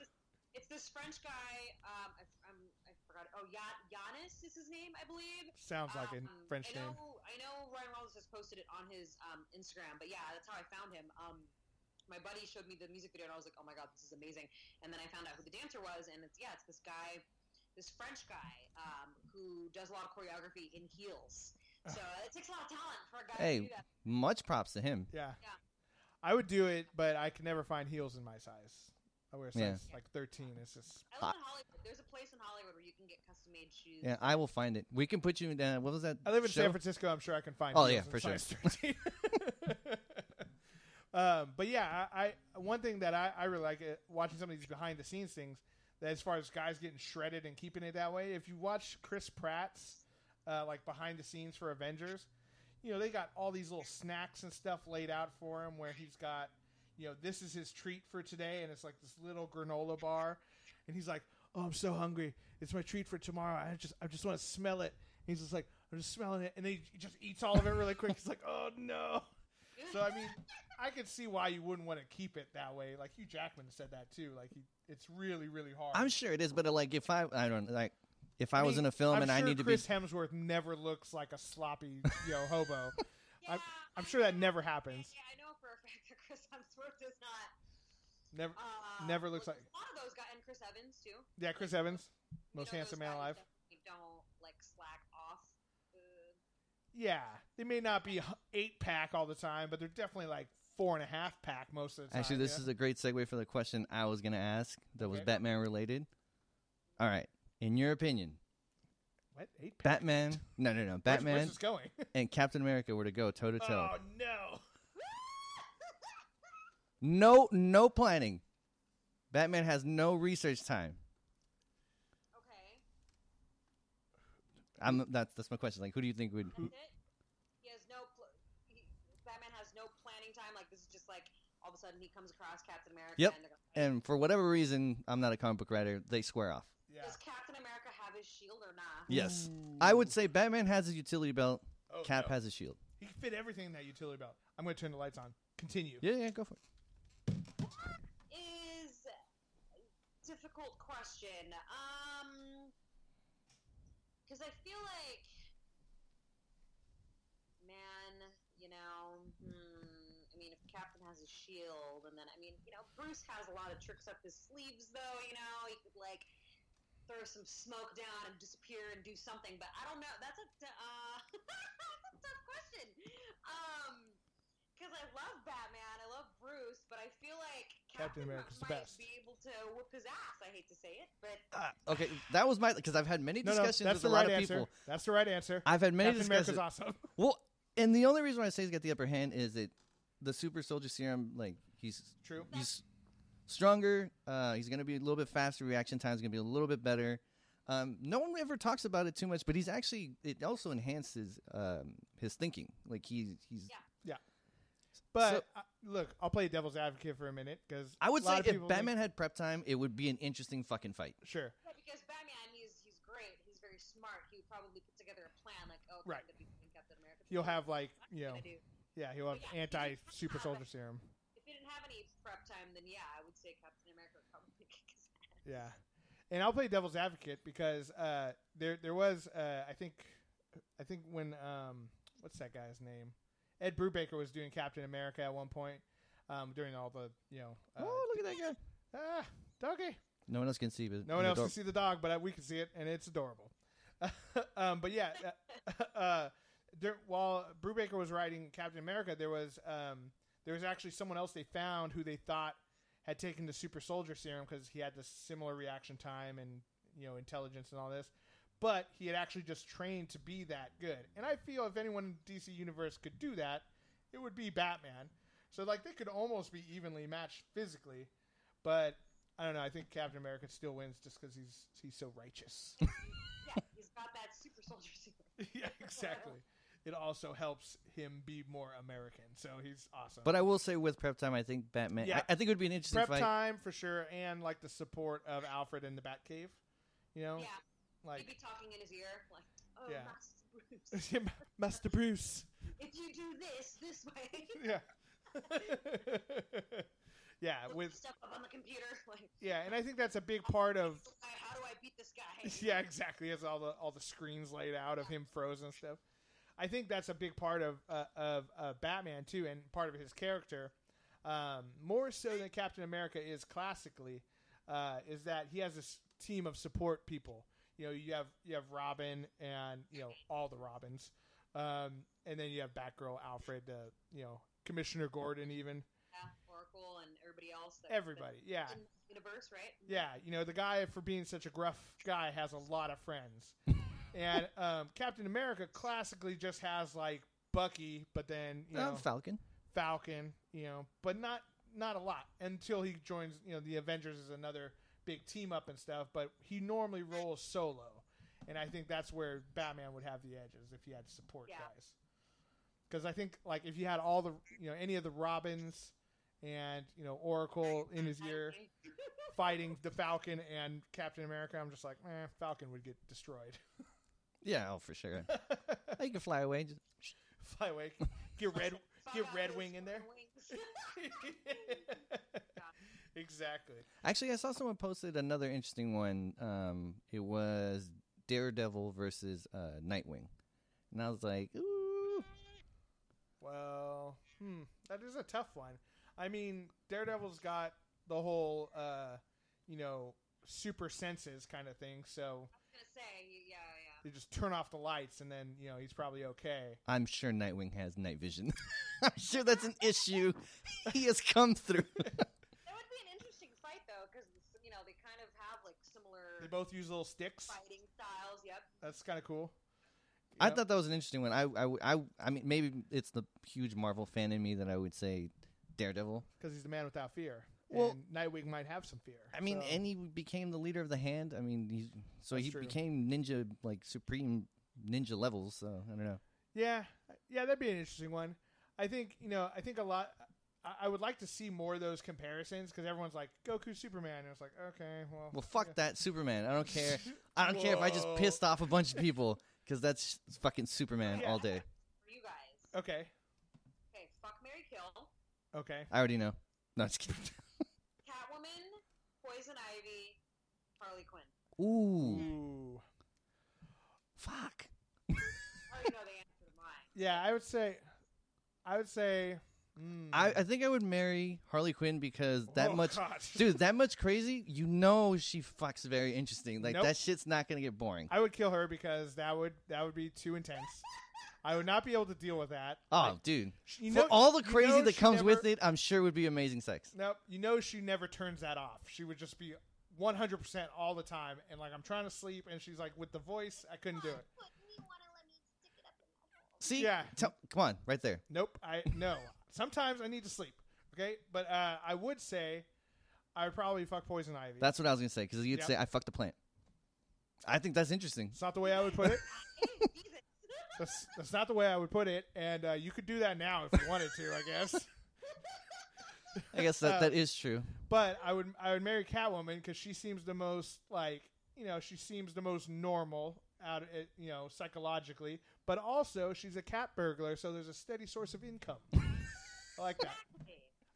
It's this French guy. Um, I, I'm, I forgot. Oh, Ya- Yanis is his name, I believe. Sounds like a Um, French I know, name. I know Ryan Reynolds has posted it on his um, Instagram, but yeah, that's how I found him. Um, my buddy showed me the music video, and I was like, "Oh my god, this is amazing!" And then I found out who the dancer was, and it's yeah, it's this guy, this French guy um, who does a lot of choreography in heels. So it takes a lot of talent for a guy Hey. to do that. Much props to him. Yeah. Yeah. I would do it, but I can never find heels in my size. I wear size Yeah. like 13. It's just I live in Hollywood. There's a place in Hollywood where you can get custom made shoes. Yeah, I will find it. We can put you in. Uh, what was that? I live in show? San Francisco. I'm sure I can find. Oh, heels yeah, in for sure. size 13. um, but yeah, I, I one thing that I, I really like uh, watching some of these behind the scenes things. That as far as guys getting shredded and keeping it that way, if you watch Chris Pratt's uh, like behind the scenes for Avengers, you know they got all these little snacks and stuff laid out for him where he's got you know this is his treat for today and it's like this little granola bar. And he's like oh i'm so hungry. It's my treat for tomorrow. I just i just want to smell it. And he's just like i'm just smelling it. And then he just eats all of it really quick. He's like oh no. So i mean i could see why you wouldn't want to keep it that way. Like hugh jackman said that too. Like he, it's really really hard. I'm sure it is, but like if I, I don't like if I, I was in a film I'm and I sure need to be chris hemsworth never looks like a sloppy yo know hobo Yeah, I'm- I'm sure that never happens. Yeah, I know for a fact that Chris Hemsworth does not. never Uh, Never looks well, like- a lot of those guys, and Chris Evans too. yeah chris evans most handsome man alive definitely Don't like slack off. Uh, Yeah, they may not be eight pack all the time, but they're definitely like four and a half pack most of the time. Actually, this yeah? is a great segue for the question I was gonna ask that was Batman related. All right, in your opinion, what eight pack. Batman? No, no, no. Batman Where's this going? and Captain America were to go toe to toe. Oh no! No, no planning. Batman has no research time. okay, I'm that's that's my question. Like, who do you think would? that's it. He has no. Pl- he, Batman has no planning time. Like this is just like all of a sudden he comes across Captain America. Yep. And they're And for whatever reason, I'm not a comic book writer. They square off. Yeah. Does Captain America have his shield or not? Yes, I would say Batman has his utility belt. Oh, Cap no. has a shield. He can fit everything in that utility belt. I'm going to turn the lights on. Continue. Yeah, yeah, go for it. is a difficult question. Um, because I feel like, man, you know, hmm, I mean, if Captain has a shield, and then I mean, you know, Bruce has a lot of tricks up his sleeves, though. You know, he could like throw some smoke down and disappear and do something. But I don't know. That's a t- uh, that's a tough question. Um. Because I love Batman, I love Bruce, but I feel like Captain Captain, America's the might best. be able to whip his ass. I hate to say it, but Ah, okay, that was my because I've had many No, no, discussions that's with the a lot right of answer. people. That's the right answer. I've had many Captain discussions. America's awesome. Well, and the only reason why I say he's got the upper hand is that the super soldier serum, like he's True. he's stronger. Uh, he's going to be a little bit faster. Reaction time time's going to be a little bit better. Um, no one ever talks about it too much, but he's actually it also enhances um, his thinking. Like he he's. Yeah. yeah. But So- uh, look, I'll play devil's advocate for a minute because I would a lot say of if Batman think- had prep time, it would be an interesting fucking fight. sure, yeah, because Batman, he's he's great. He's very smart. He would probably put together a plan like, oh, okay, Right. I'm gonna be fighting Captain America. he'll have like What you know, yeah, he'll have Yeah, anti super soldier serum. If he didn't have any prep time, then yeah, I would say Captain America probably kick his ass. Yeah, and I'll play devil's advocate because uh, there there was uh, I think I think when um, what's that guy's name? Ed Brubaker was doing Captain America at one point um, during all the you know uh, oh, look at that guy! ah doggy. No one else can see, but No one the else dog- can see the dog, but uh, we can see it, and it's adorable. um, but yeah, uh, uh, there, while Brubaker was writing Captain America, there was um, there was actually someone else they found who they thought had taken the super soldier serum because he had this similar reaction time and you know intelligence and all this. But he had actually just trained to be that good, and I feel if anyone in DC universe could do that, it would be Batman. So like they could almost be evenly matched physically, but I don't know. I think Captain America still wins just because he's he's so righteous. yeah, he's got that super soldier serum. yeah, exactly. It also helps him be more American, so he's awesome. But I will say, with prep time, I think Batman. Yeah. I, I think it would be an interesting prep fight. time for sure, and like the support of Alfred in the Batcave. You know, Yeah, he'd like be talking in his ear like, oh, Yeah. Master Bruce, Master Bruce. if you do this this way, Yeah. yeah, with stuff up on the computer. Like, yeah, and I think that's a big part of how do I beat this guy? yeah, exactly. It's all the all the screens laid out of him frozen and stuff. I think that's a big part of uh, of uh, Batman too, and part of his character, um, more so than Captain America is classically, uh, is that he has this team of support people. You know, you have you have Robin and you know all the Robins, um, and then you have Batgirl, Alfred, uh, you know Commissioner Gordon, even Yeah, Oracle and everybody else. That, everybody. Yeah, In the universe, right? yeah, you know, the guy for being such a gruff guy has a lot of friends. and um, Captain America classically just has like Bucky, but then you Oh, know Falcon. Falcon, you know, but not not a lot until he joins. You know, the Avengers is another big team up and stuff, but he normally rolls solo, and I think that's where Batman would have the edges if he had support Yeah. guys. Because I think like if you had all the you know any of the Robins and you know Oracle in his ear fighting the Falcon and Captain America, I'm just like, eh, Falcon would get destroyed. Yeah, oh for sure. You can fly away. Just, Fly away, get red, get Fuck Red Wing in there. wings. exactly. actually, I saw someone posted another interesting one. Um, it was Daredevil versus uh, Nightwing, and I was like, ooh, Well, hmm, that is a tough one. I mean, Daredevil's got the whole, uh, you know, super senses kind of thing. So I was gonna say, yeah, yeah. just turn off the lights, and then you know he's probably okay. I'm sure Nightwing has night vision. I'm sure that's an issue he has come through. That would be an interesting fight though, because you know they kind of have like similar They both use little sticks. fighting styles. Yep. That's kind of cool. I thought that was an interesting one. I, I, I, I mean, maybe it's the huge Marvel fan in me that I would say Daredevil. because he's the man without fear. Well- and Nightwing might have some fear. I mean, so- and he became the leader of the Hand. I mean, he's so That's he true. became ninja, like supreme ninja levels. So I don't know. yeah, yeah, that'd be an interesting one. I think you know, I think a lot. I, I would like to see more of those comparisons because everyone's like Goku, Superman, and it's like, okay, well, Well, fuck yeah. that Superman. I don't care. I don't care if I just pissed off a bunch of people because that's fucking Superman Yeah. all day. For you guys. Okay, Okay. Fuck Mary Kill. okay. I already know. No, just kidding. Catwoman, Poison Ivy, Harley Quinn. Ooh, Ooh. fuck. I already know the answer to mine. Yeah, I would say, I would say, mm, I, I think I would marry Harley Quinn because that Oh, much, God. dude, that much crazy. You know, she fucks very interesting. Like Nope. that shit's not gonna get boring. I would kill her because that would that would be too intense. I would not be able to deal with that. Oh, Like, dude, sh- you for all the you crazy know that she comes never- with it, I'm sure would be amazing sex. Nope. You know she never turns that off. She would just be 100% all the time. And like I'm trying to sleep, and she's like with the voice, I couldn't do it. See, Yeah. Tell- come on, right there. Nope. I no. Sometimes I need to sleep. Okay, but uh, I would say I would probably fuck poison ivy. That's what I was gonna say because you'd Yep. say I fucked the plant. I think that's interesting. It's not the way I would put it. Hey, Jesus. That's, that's not the way I would put it. And uh, you could do that now if you wanted to, I guess. I guess that, Uh, that is true. But I would I would marry Catwoman because she seems the most like you know she seems the most normal out of it, you know psychologically. But also she's a cat burglar, so there's a steady source of income. I like that.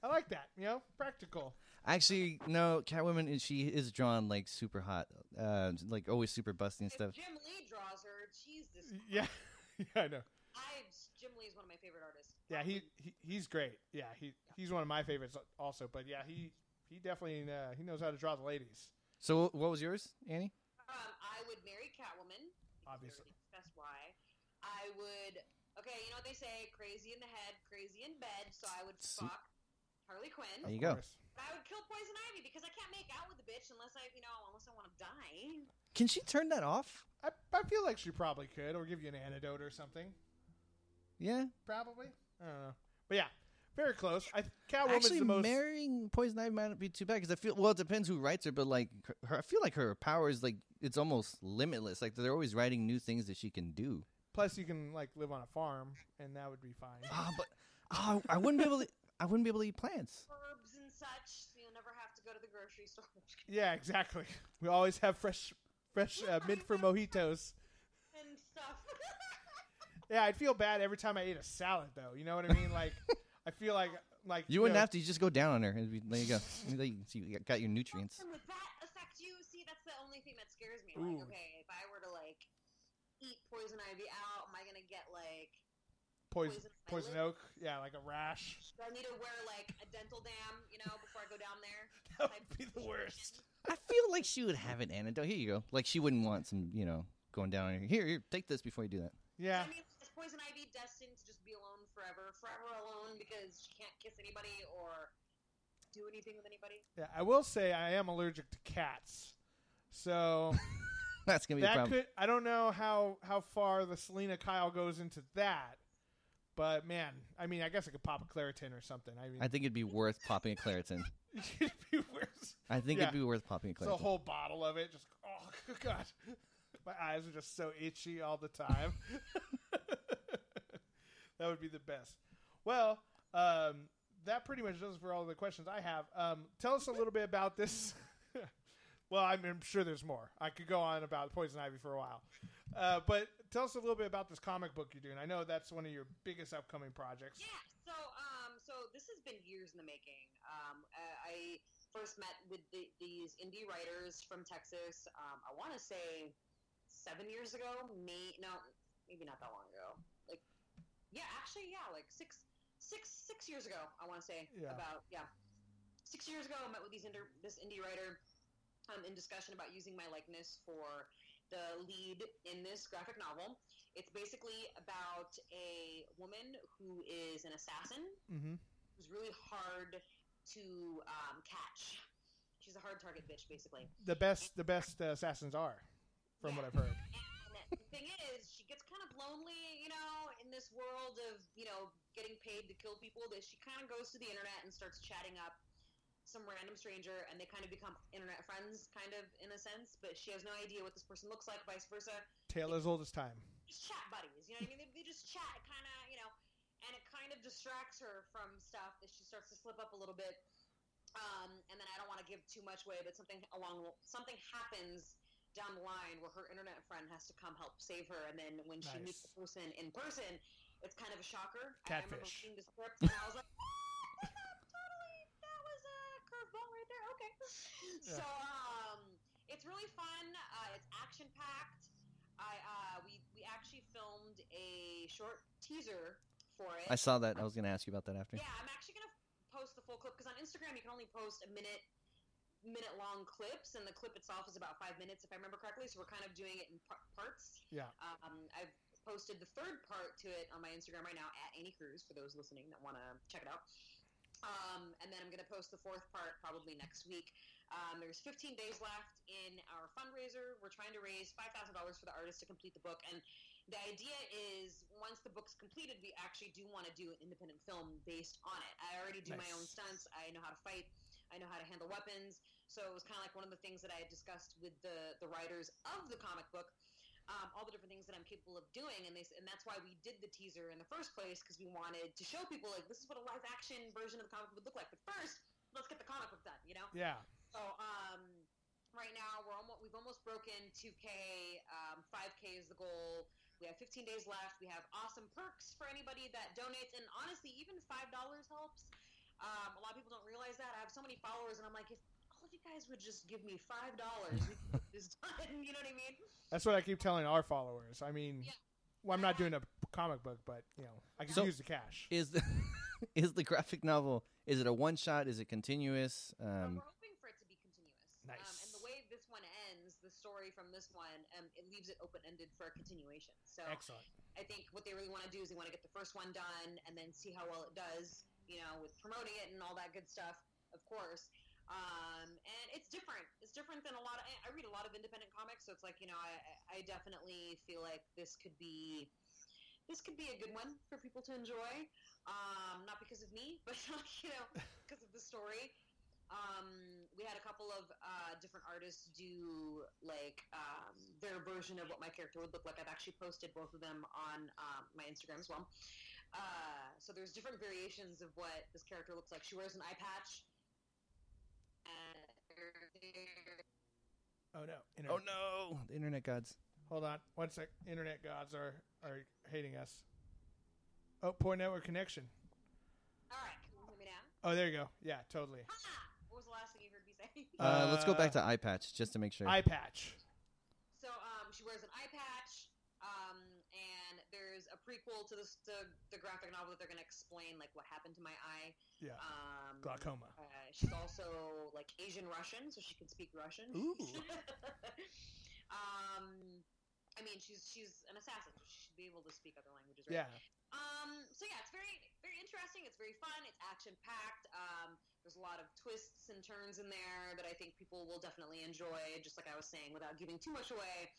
I like that. You know, practical. Actually, no, Catwoman is she is drawn like super hot, uh, like always super busty and If stuff. Jim Lee draws her, Jesus. Yeah, yeah, I know. I Jim Lee is one of my favorite artists. Yeah, he, he he's great. Yeah, he he's one of my favorites also. But yeah, he he definitely uh, he knows how to draw the ladies. So, what was yours, Annie? Um, I would marry Catwoman. Obviously. already discussed why. I would. Okay, you know what they say: crazy in the head, crazy in bed. So I would See- fuck Harley Quinn. There Quinn. you Of go. Course. But I would kill Poison Ivy because I can't make out with the bitch unless I, you know, unless I want to die. Can she turn that off? I I feel like she probably could, or give you an antidote or something. Yeah. Probably. I don't know. But yeah, very close. I Catwoman's Actually, the most. marrying Poison Ivy might not be too bad because I feel well. It depends who writes her, but like her, I feel like her power is like it's almost limitless. Like they're always writing new things that she can do. plus, you can like live on a farm, and that would be fine. Ah, but oh, I wouldn't be able to. I wouldn't be able to eat plants. Herbs and such. So you'll never have to go to the grocery store. yeah, exactly. We always have fresh, fresh uh, mint for mojitos. and stuff. Yeah, I'd feel bad every time I ate a salad, though. You know what I mean? Like, I feel like like You wouldn't know, have to. You just go down on her. It'd be, there you go. There you, so you got your nutrients. And would that affect you? See, that's the only thing that scares me. Ooh. Like, okay, if I were to like eat poison ivy out, am I gonna get like poison poison poison oak. Yeah, like a rash. Do I need to wear like a dental dam, you know, before I go down there? That Type would be the worst. I feel like she would have an antidote. Here you go. Like she wouldn't want some, you know, going down on. Here, here, take this before you do that. Yeah. I mean, is poison ivy destined to just be alone forever, forever alone because she can't kiss anybody or do anything with anybody? Yeah, I will say I am allergic to cats. So That's gonna be a problem. could I don't know how how far the Selina Kyle goes into that. But man, I mean, I guess I could pop a Claritin or something. I mean, I think it'd be worth popping a Claritin. it'd be worse. I think Yeah. it'd be worth popping a It's a whole bottle of it. Just oh god, my eyes are just so itchy all the time. that would be the best. Well, um, that pretty much does it for all the questions I have. Um, tell us a little bit about this. well, I'm, I'm sure there's more. I could go on about poison ivy for a while, uh, but tell us a little bit about this comic book you're doing. I know that's one of your biggest upcoming projects. Yeah. So, um, so this has been years in the making. Um, I first met with the, these indie writers from Texas. Um, I want to say seven years ago. Me, no, maybe not that long ago. Like, yeah, actually, yeah, like six, six, six years ago. I want to say Yeah. about yeah, six years ago. I met with these inter- this indie writer. Um, in discussion about using my likeness for the lead in this graphic novel. It's basically about a woman who is an assassin Mm-hmm. who's really hard to um, catch. She's a hard target bitch, basically. The best, the best uh, assassins are, from what I've heard. The thing is, she gets kind of lonely, you know, in this world of, you know, getting paid to kill people. That she kind of goes to the internet and starts chatting up some random stranger, and they kind of become internet friends, kind of in a sense. But she has no idea what this person looks like, vice versa. Tale as old as time. just chat buddies. You know what I mean? They, they just chat, kind of, you know, and it kind of distracts her from stuff that she starts to slip up a little bit. Um, and then I don't want to give too much away, but something along something happens down the line where her internet friend has to come help save her, and then when she meets the person in person, it's kind of a shocker. I remember Catfish. reading the script and I was like, oh, my God, totally, that was a curveball right there. Okay, so um, it's really fun. Uh, it's action packed. I uh, we we actually filmed a short teaser for it. I saw that. I was gonna ask you about that after. Yeah, I'm actually gonna post the full clip because on Instagram you can only post a minute minute long clips, and the clip itself is about five minutes, if I remember correctly. So we're kind of doing it in par- parts. Yeah. Um, I've posted the third part to it on my Instagram right now at Annie Cruz for those listening that want to check it out. Um, and then I'm going to post the fourth part probably next week. Um, there's 15 days left in our fundraiser. We're trying to raise $5,000 for the artist to complete the book. And the idea is once the book's completed, we actually do want to do an independent film based on it. I already do my own stunts. I know how to fight. I know how to handle weapons. So it was kind of like one of the things that I had discussed with the, the writers of the comic book um, all the different things that I'm capable of doing, and they and that's why we did the teaser in the first place because we wanted to show people like this is what a live action version of the comic book would look like. But first, let's get the comic book done, you know. Yeah. So um, right now we're almost we've almost broken 2K. Um, 5K is the goal. We have 15 days left. We have awesome perks for anybody that donates, and honestly, even five dollars helps. Um, a lot of people don't realize that. I have so many followers, and I'm like, if all of you guys would just give me five dollars, we this done. You know what I mean? That's what I keep telling our followers. I mean, Yeah. well, I'm not doing a comic book, but you know, I can So- use the cash. Is the is the graphic novel? Is it a one shot? Is it continuous? But Um, we're hoping for it to be continuous. Um, Nice. and the way this one ends, the story from this one, um, it leaves it open ended for a continuation. So Excellent. I think what they really want to do is they want to get the first one done and then see how well it does, you know, with promoting it and all that good stuff, of course. Um, and it's different. It's different than a lot of. I read a lot of independent comics, so it's like you know, I, I I definitely feel like this could be. This could be a good one for people to enjoy, um, not because of me, but you know, because of the story. Um, we had a couple of uh, different artists do like um, their version of what my character would look like. I've actually posted both of them on um, my Instagram as well. Uh, so there's different variations of what this character looks like. She wears an eye patch. Oh no. oh Internet. no, the internet gods. Hold on. One sec. Internet gods are are hating us. Oh, poor network connection. All Oh, there you go. Yeah, totally. Ha! What was the last thing you heard me say? Uh, let's go back to eye patch just to make sure. Eye patch. So um, she wears an eye patch, um, and there's a prequel to this to the graphic novel that they're gonna explain like what happened to my eye. Yeah. Um, Glaucoma. Uh, she's also like Asian Russian, so she can speak Russian. Ooh. um, I mean, she's she's an assassin, so she should be able to speak other languages, right? Yeah. Um, so yeah, it's very, very interesting. It's very fun. It's action packed. Um, there's a lot of twists and turns in there that I think people will definitely enjoy. Just like I was saying, without giving too much away.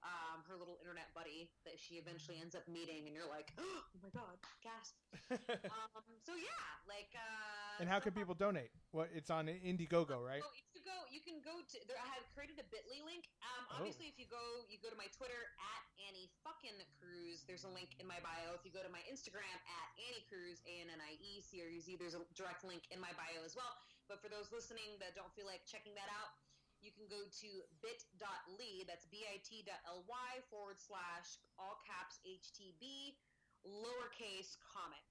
Um, her little internet buddy that she eventually ends up meeting, and you're like, oh my god, gasp. Um, so yeah, like. Uh, and how so can people donate? What? It's on Indiegogo, right? Oh, you can go. You can go to. There, I have created a Bitly link. Um, Oh. obviously, if you go, you go to my Twitter at Annie fucking Cruz. There's a link in my bio. If you go to my Instagram at Annie Cruz, A N N I E C R U Z, there's a direct link in my bio as well. But for those listening that don't feel like checking that out, you can go to bit.ly. That's bit.ly forward slash all caps HTB lowercase comic.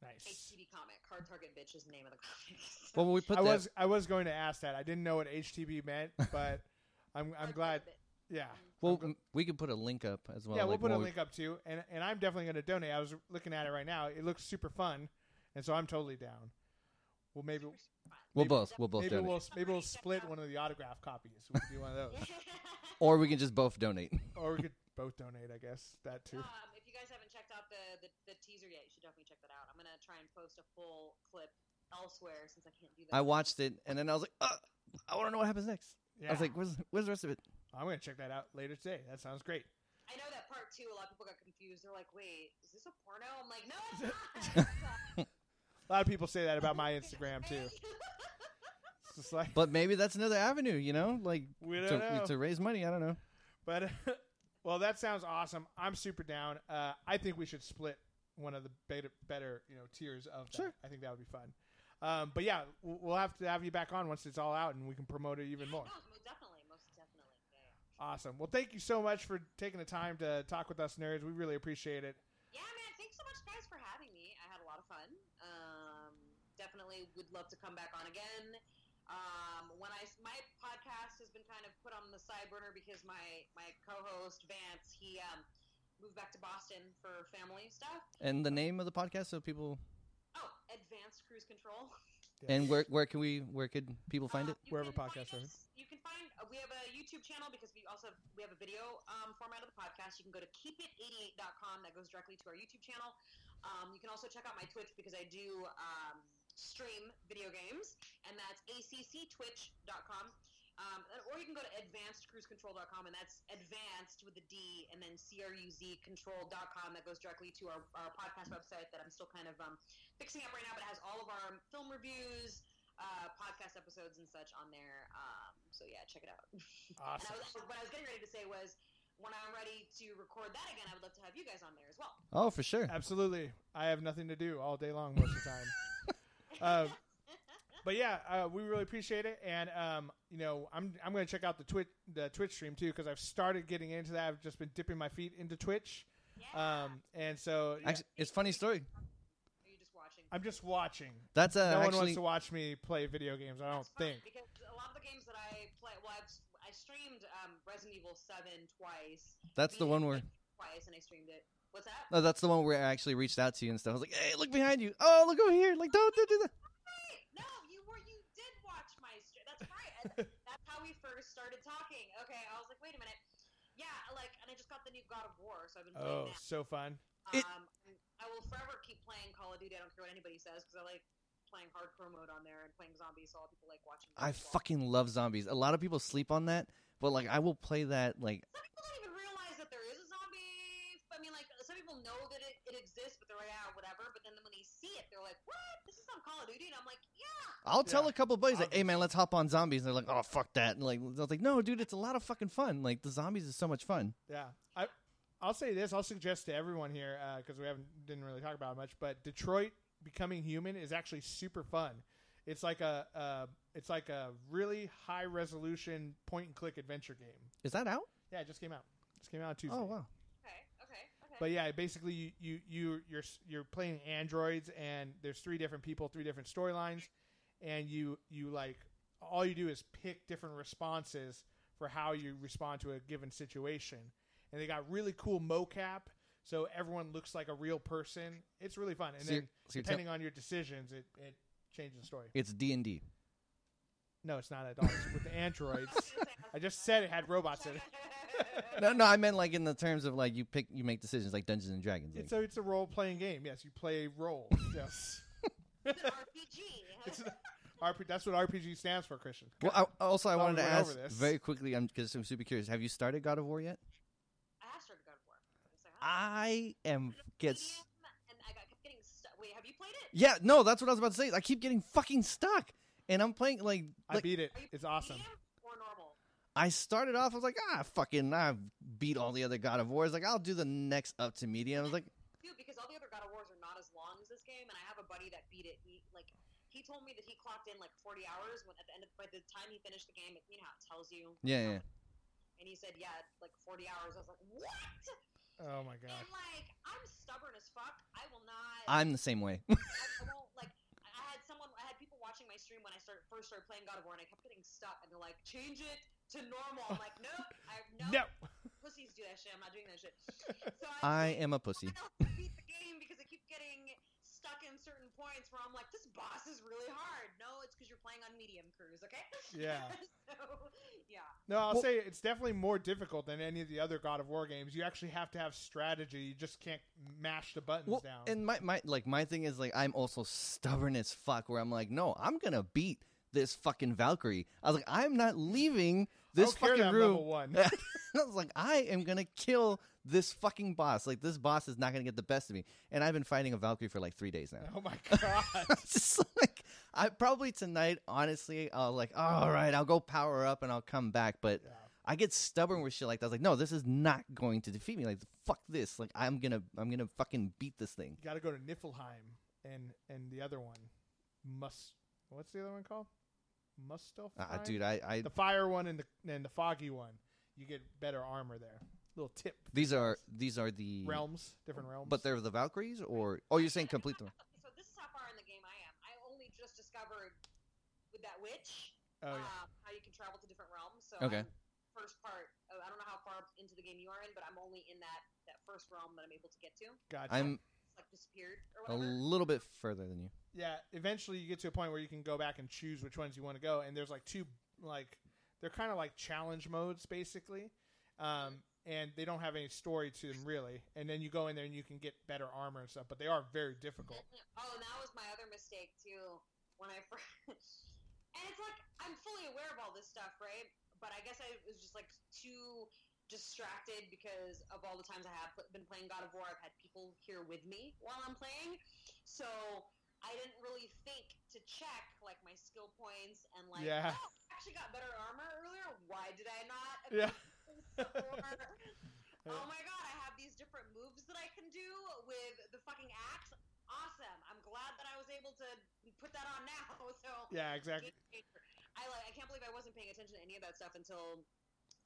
Nice. HTB comic. Hard Target Bitch is the name of the comic. well, we put I that, was I was going to ask that. I didn't know what HTB meant, but I'm I'm Hard glad. Yeah. well, I'm gl- we could put a link up as well. yeah, we'll like put a we- link up too, and and I'm definitely going to donate. I was looking at it right now. It looks super fun, and so I'm totally down. Well, maybe Super, super. We'll maybe- both. We'll both maybe donate, we'll maybe we'll split one of the autograph copies. We could do one of those, or we can just both donate. or we could both donate. I guess that too. Um, if you guys haven't checked out the, the, the teaser yet, you should definitely check that out. I'm gonna try and post a full clip elsewhere since I can't do that. I watched it and then I was like, uh, I want to know what happens next. Yeah, I was like, where's where's the rest of it? I'm going to check that out later today. That sounds great. I know that part too. A lot of people got confused. They're like, "Wait, is this a porno?" I'm like, "No, it's not." A lot of people say that about my Instagram too. It's just like, But maybe that's another avenue, you know, like we to, don't know. to raise money. I don't know. But well, that sounds awesome. I'm super down. Uh, I think we should split one of the beta, better you know tiers of that. Sure. I think that would be fun. Um, but yeah, we'll we'll have to have you back on once it's all out and we can promote it even Yeah, more. No, most definitely, most definitely. Yeah, yeah. Awesome. Well, thank you so much for taking the time to talk with us nerds. We really appreciate it. Yeah, man. Thanks so much, guys, for having me. I had a lot of fun. Um, definitely would love to come back on again. Um, when I my podcast has been kind of put on the side burner because my my co-host Vance he um, moved back to Boston for family stuff. And the name of the podcast, so people. Advanced Cruz Control. And where where can we where could people find it? Uh, Wherever can podcasts find are. You can find uh, we have a YouTube channel because we also have, we have a video um, format of the podcast. You can go to keepit88.com that goes directly to our YouTube channel. Um, you can also check out my Twitch because I do um, stream video games, and that's acctwitch.com. Um, or you can go to advancedcruzcontrol.com, and that's advanced with a D, and then cruz control.com. That goes directly to our, our podcast website that I'm still kind of um, fixing up right now, but it has all of our film reviews, uh, podcast episodes and such on there. Um, so yeah, check it out. Awesome. And I was, what I was getting ready to say was, when I'm ready to record that again, I would love to have you guys on there as well. Oh, for sure. Absolutely. I have nothing to do all day long most of the time. uh, but yeah, uh, we really appreciate it, and um, you know, I'm I'm going to check out the Twitch the Twitch stream too because I've started getting into that. I've just been dipping my feet into Twitch, yeah. um, and so yeah, Actually, it's funny story. Are you just watching? I'm just watching. That's a, no one wants to watch me play video games. I don't think. because a lot of the games that I play, well, I've, I streamed um, Resident Evil Seven twice. that's the one where. twice, and I streamed it. What's that? No, that's the one where I actually reached out to you and stuff. I was like, "Hey, look behind you! Oh, look over here! Like, don't, don't do that." No, you were. You did watch my stream. That's right. That's how we first started talking. Okay, I was like, wait a minute. Yeah, like, and I just got the new God of War, so I've been Oh, playing that. so fun. It- Um, I will forever keep playing Call of Duty. I don't care what anybody says because I like playing hardcore mode on there and playing zombies. So all people like watching. I well. fucking love zombies. A lot of people sleep on that, but like, I will play that. Like, Some people don't even realize that there is a zombie. I mean, like some people know that it, it exists, but they're like, ah, whatever. But then when they see it, they're like, what? This is on Call of Duty, and I'm like, yeah. I'll tell a couple buddies like, "Hey, man, let's hop on zombies." And they're like, "Oh, fuck that!" And like, I was like, "No, dude, it's a lot of fucking fun. Like, the zombies is so much fun." Yeah, I I'll say this. I'll suggest to everyone here because we haven't didn't really talk about it much, but Detroit Becoming Human is actually super fun. It's like a uh, it's like a really high resolution point and click adventure game. Is that out? Yeah, it just came out. It Just came out on Tuesday. Oh wow. Okay, okay, okay. But yeah, basically you you you you're you're playing androids, and there's three different people, three different storylines, and you you like all you do is pick different responses for how you respond to a given situation, and they got really cool mocap, so everyone looks like a real person. It's really fun, and So you're- then so you're tell- depending on your decisions, it it changes the story. It's D and D. No, it's not at all. It's with the androids. I just said it had robots in it. No, no, I meant like in the terms of like you pick, you make decisions like Dungeons and Dragons. Like, It's a it's a role playing game. Yes, you play roles. Yes. It's an RPG. It's an RP, that's what RPG stands for, Christian. well, I, also I Thought wanted we to went over ask this. very quickly, I'm because I'm super curious. Have you started God of War yet? I have started God of War. So, huh? I am gets. And I got kept getting stuck. Wait, have you played it? Yeah, no, that's what I was about to say. I keep getting fucking stuck, and I'm playing like I like beat it. It's awesome. medium or normal? I started off. I was like, ah, fucking, I beat all the other God of Wars. Like, I'll do the next up to medium. I was like, Dude, because all the other God of Wars are not as long as this game, and I have a buddy that beat it. He like he told me that he clocked in like 40 hours when at the end of by the time he finished the game, it, you know how it tells you. Yeah, yeah. And he said, yeah, like 40 hours. I was like, what? Oh my god. And like, I'm stubborn as fuck. I will not. I'm the same way. I, I won't like. I I had someone. I had people watching my stream when I started first started playing God of War, and I kept getting stuck. And they're like, "Change it to normal." I'm like, "Nope, I no, No. pussies do that shit. I'm not doing that shit." So I, I am a pussy. I beat the game because I keep getting stuck in certain points where I'm like, "This boss is really hard." No, it's because you're playing on medium cruise. Okay. Yeah. so yeah. No, I'll Well- say it's definitely more difficult than any of the other God of War games. You actually have to have strategy. You just can't mash the buttons Well, down. and my, my like my thing is like I'm also stubborn as fuck. Where I'm like, no, I'm gonna beat this fucking Valkyrie. I was like, I'm not leaving this fucking room. one. I was like, I am gonna kill this fucking boss. Like this boss is not gonna get the best of me. And I've been fighting a Valkyrie for like three days now. oh my god. It's just like I probably tonight, honestly, I'll like, all right, I'll go power up and I'll come back. But Yeah. I get stubborn with shit like that. I was like, no, this is not going to defeat me. Like, fuck this. Like, I'm gonna, I'm gonna fucking beat this thing. You got to go to Niflheim and and the other one, Must. What's the other one called? Muspelheim. Ah, dude, I, I, the fire one and the and the foggy one. You get better armor there. Little tip. these are, these are the realms, different realms. But they're the Valkyries, or oh, you're saying complete them? Okay, so this is how far in the game I am. I only just discovered with that witch oh yeah. um, how you can travel to different realms. So Okay. I'm first part. Of, I don't know how far into the game you are in, but I'm only in that that first realm that I'm able to get to. Gotcha. I'm It's like disappeared a or whatever. A little bit further than you. Yeah. Eventually, you get to a point where you can go back and choose which ones you want to go, and there's like two like they're kind of like challenge modes basically, um, and they don't have any story to them really. And then you go in there and you can get better armor and stuff, but they are very difficult. Oh, and that was my other mistake too. When I first, and it's like I'm fully aware of all this stuff, right? But I guess I was just like too distracted because of all the times I have been playing God of War. I've had people here with me while I'm playing, so I didn't really think to check like my skill points and like, Yeah. oh, I actually got better armor earlier. Why did I not? Yeah. oh my god, I have these different moves that I can do with the fucking axe. Awesome. I'm glad that I was able to put that on now. So Yeah, exactly. I like I can't believe I wasn't paying attention to any of that stuff until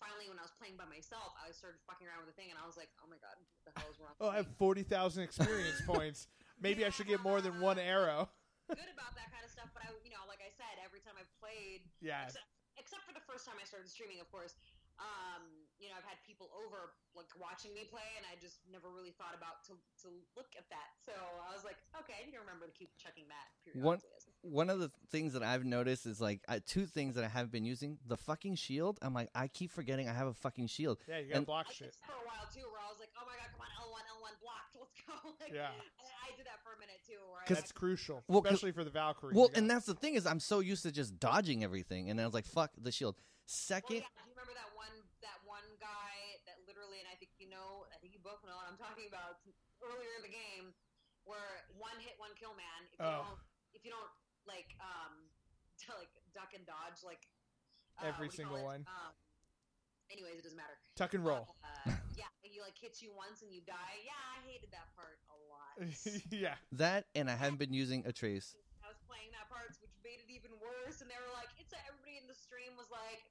finally when I was playing by myself, I started fucking around with the thing and I was like, "Oh my god, what the hell is wrong?" Oh, I have forty thousand experience points. Maybe I should get more than one arrow. me?" good about that kind of stuff, but I, you know, like I said, every time I've played Yeah. except, except for the first time I started streaming, of course. Um, you know, I've had people over like watching me play, and I just never really thought about to to look at that. So I was like, okay, I need to remember to keep checking that One- One of the things that I've noticed is like I, two things that I haven't been using: the fucking shield. I'm like, I keep forgetting I have a fucking shield. Yeah, you gotta And- block I shit. for a while too, where I was like, oh my god, come on, L one, L one, blocked, let's go. Like, Yeah. I, I did that for a minute too, where I 'Cause- That's crucial, Well, 'cause- especially for the Valkyrie. Well, and that's the thing is I'm so used to just dodging everything, and I was like, fuck the shield. Well, Second, yeah, do you remember that one that one guy that literally, and I think you know, I think you both know what I'm talking about. Earlier in the game, where one hit, one kill man. If you Oh. don't, if you don't like, um, to, like duck and dodge, like uh, Every what do you call single one. Um, anyways, it doesn't matter. tuck and roll. Uh, yeah, he like hits you once and you die. Yeah, I hated that part a yeah. that, and I haven't been using Atreus. I was playing that part, which made it even worse. And they were like, "It's everybody in the stream was like,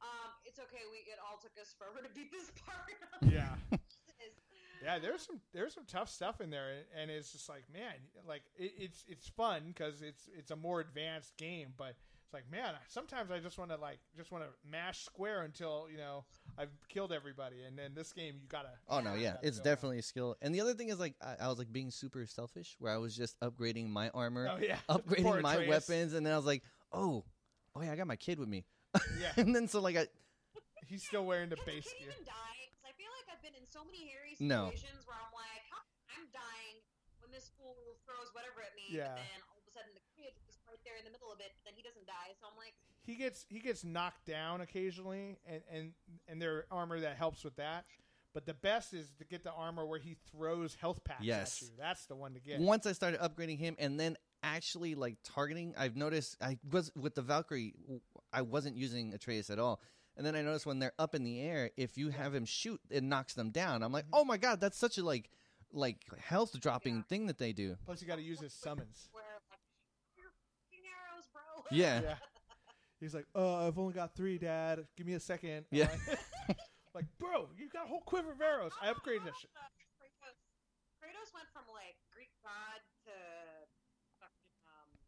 um, it's okay. We it all took us forever to beat this part." Yeah. Yeah, there's some there's some tough stuff in there, and- and it's just like man, like it, it's it's fun because it's it's a more advanced game, but it's like man, sometimes I just want to like just want to mash square until you know I've killed everybody, and then this game you gotta. Oh no, yeah, it's go definitely a skill. And the other thing is like I, I was like being super selfish, where I was just upgrading my armor, Oh yeah, upgrading my weapons, and then I was like, oh, oh yeah, I got my kid with me. Yeah, and then so like I he's still wearing the base can you gear. even die? Because I feel like I've been in so many hairy No. situations where I'm like, how, I'm dying when this fool throws whatever at me, Yeah. and then all of a sudden the kid is right there in the middle of it, but then he doesn't die. So I'm like, He gets he gets knocked down occasionally, and and and their armor that helps with that. But the best is to get the armor where he throws health packs Yes. at you. That's the one to get. once I started upgrading him, and then actually like targeting, I've noticed I was with the Valkyrie, I wasn't using Atreus at all. And then I noticed when they're up in the air, if you have him shoot, it knocks them down. I'm like, Mm-hmm. oh my god, that's such a like like health dropping Yeah. thing that they do. Plus, you got to use his summons. where like, your fucking arrows, bro. Yeah. Yeah. He's like, "Oh, I've only got three, Dad. Give me a second. Yeah. Like, like, bro, you got a whole quiver of arrows. I upgraded that shit. Kratos. Kratos went from like Greek god to fucking um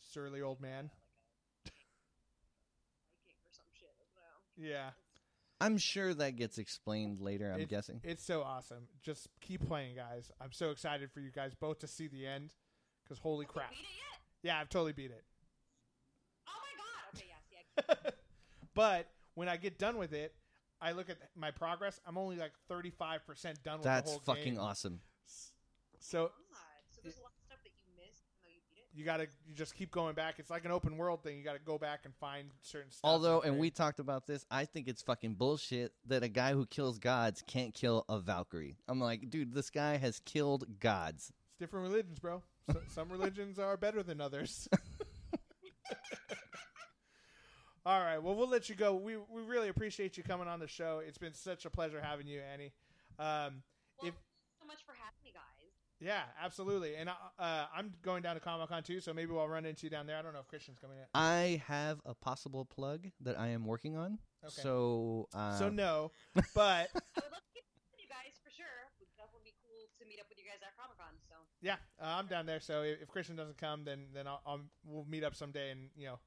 Surly old man. Viking or some shit. I don't know. Yeah. I'm sure that gets explained later. I'm It- guessing. It's so awesome. Just keep playing, guys. I'm so excited for you guys both to see the end. Because holy Have crap. Beat it yet? Yeah, I've totally beat it. Oh my god. Okay, yeah, see, I but when I get done with it, I look at my progress. I'm only like 35% done with That's the whole fucking game. awesome. So God. So there's a lot of stuff that you missed even though you beat it. you got to you just keep going back. It's like an open world thing. You got to go back and find certain stuff. Although, and and we talked about this, I think it's fucking bullshit that a guy who kills gods can't kill a Valkyrie. I'm like, dude, this guy has killed gods. It's different religions, bro. So, some religions are better than others. All right. Well, we'll let you go. We we really appreciate you coming on the show. It's been such a pleasure having you, Annie. Um, Well, If- thanks so much for having me, guys. yeah, absolutely. And uh, uh, I'm going down to Comic Con too, so maybe we'll run into you down there. I don't know if Christian's coming in. I have a possible plug that I am working on. Okay. So, uh, so no, but I would love to get you guys for sure. Would definitely be cool to meet up with you guys at Comic Con. So yeah, uh, I'm down there. So if, if Christian doesn't come, then then I'll, I'll we'll meet up someday, and you know,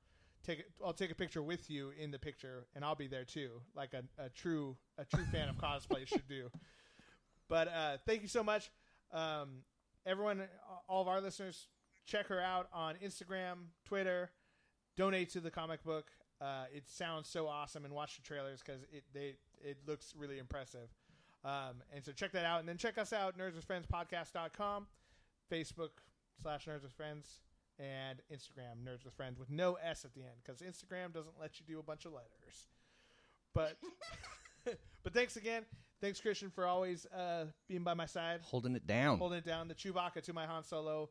take. I'll take a picture with you in the picture, and I'll be there too, like a, a true a true fan of cosplay should do. But uh, thank you so much, um, everyone, all of our listeners. Check her out on Instagram, Twitter. Donate to the comic book. Uh, it sounds so awesome, and watch the trailers because it they it looks really impressive. Um, and so check that out, and then check us out, Nerds with Friends Podcast.com, Facebook slash Nerds with Friends, and Instagram Nerds with Friends with no S at the end because Instagram doesn't let you do a bunch of letters. But but thanks again, thanks Christian for always uh, being by my side, holding it down. holding it down. The Chewbacca to my Han Solo,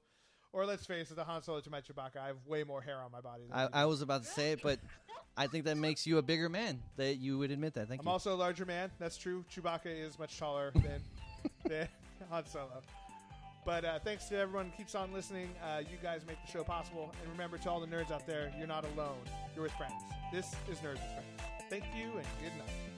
or let's face it, the Han Solo to my Chewbacca. I have way more hair on my body. Than I. I was about to say it, but I think that makes you a bigger man. That you would admit that. Thank you. I'm also a larger man. That's true. Chewbacca is much taller than than Han Solo. But uh, thanks to everyone who keeps on listening. Uh, you guys make the show possible. And remember, to all the nerds out there, you're not alone. You're with friends. This is Nerds with Friends. Thank you and good night.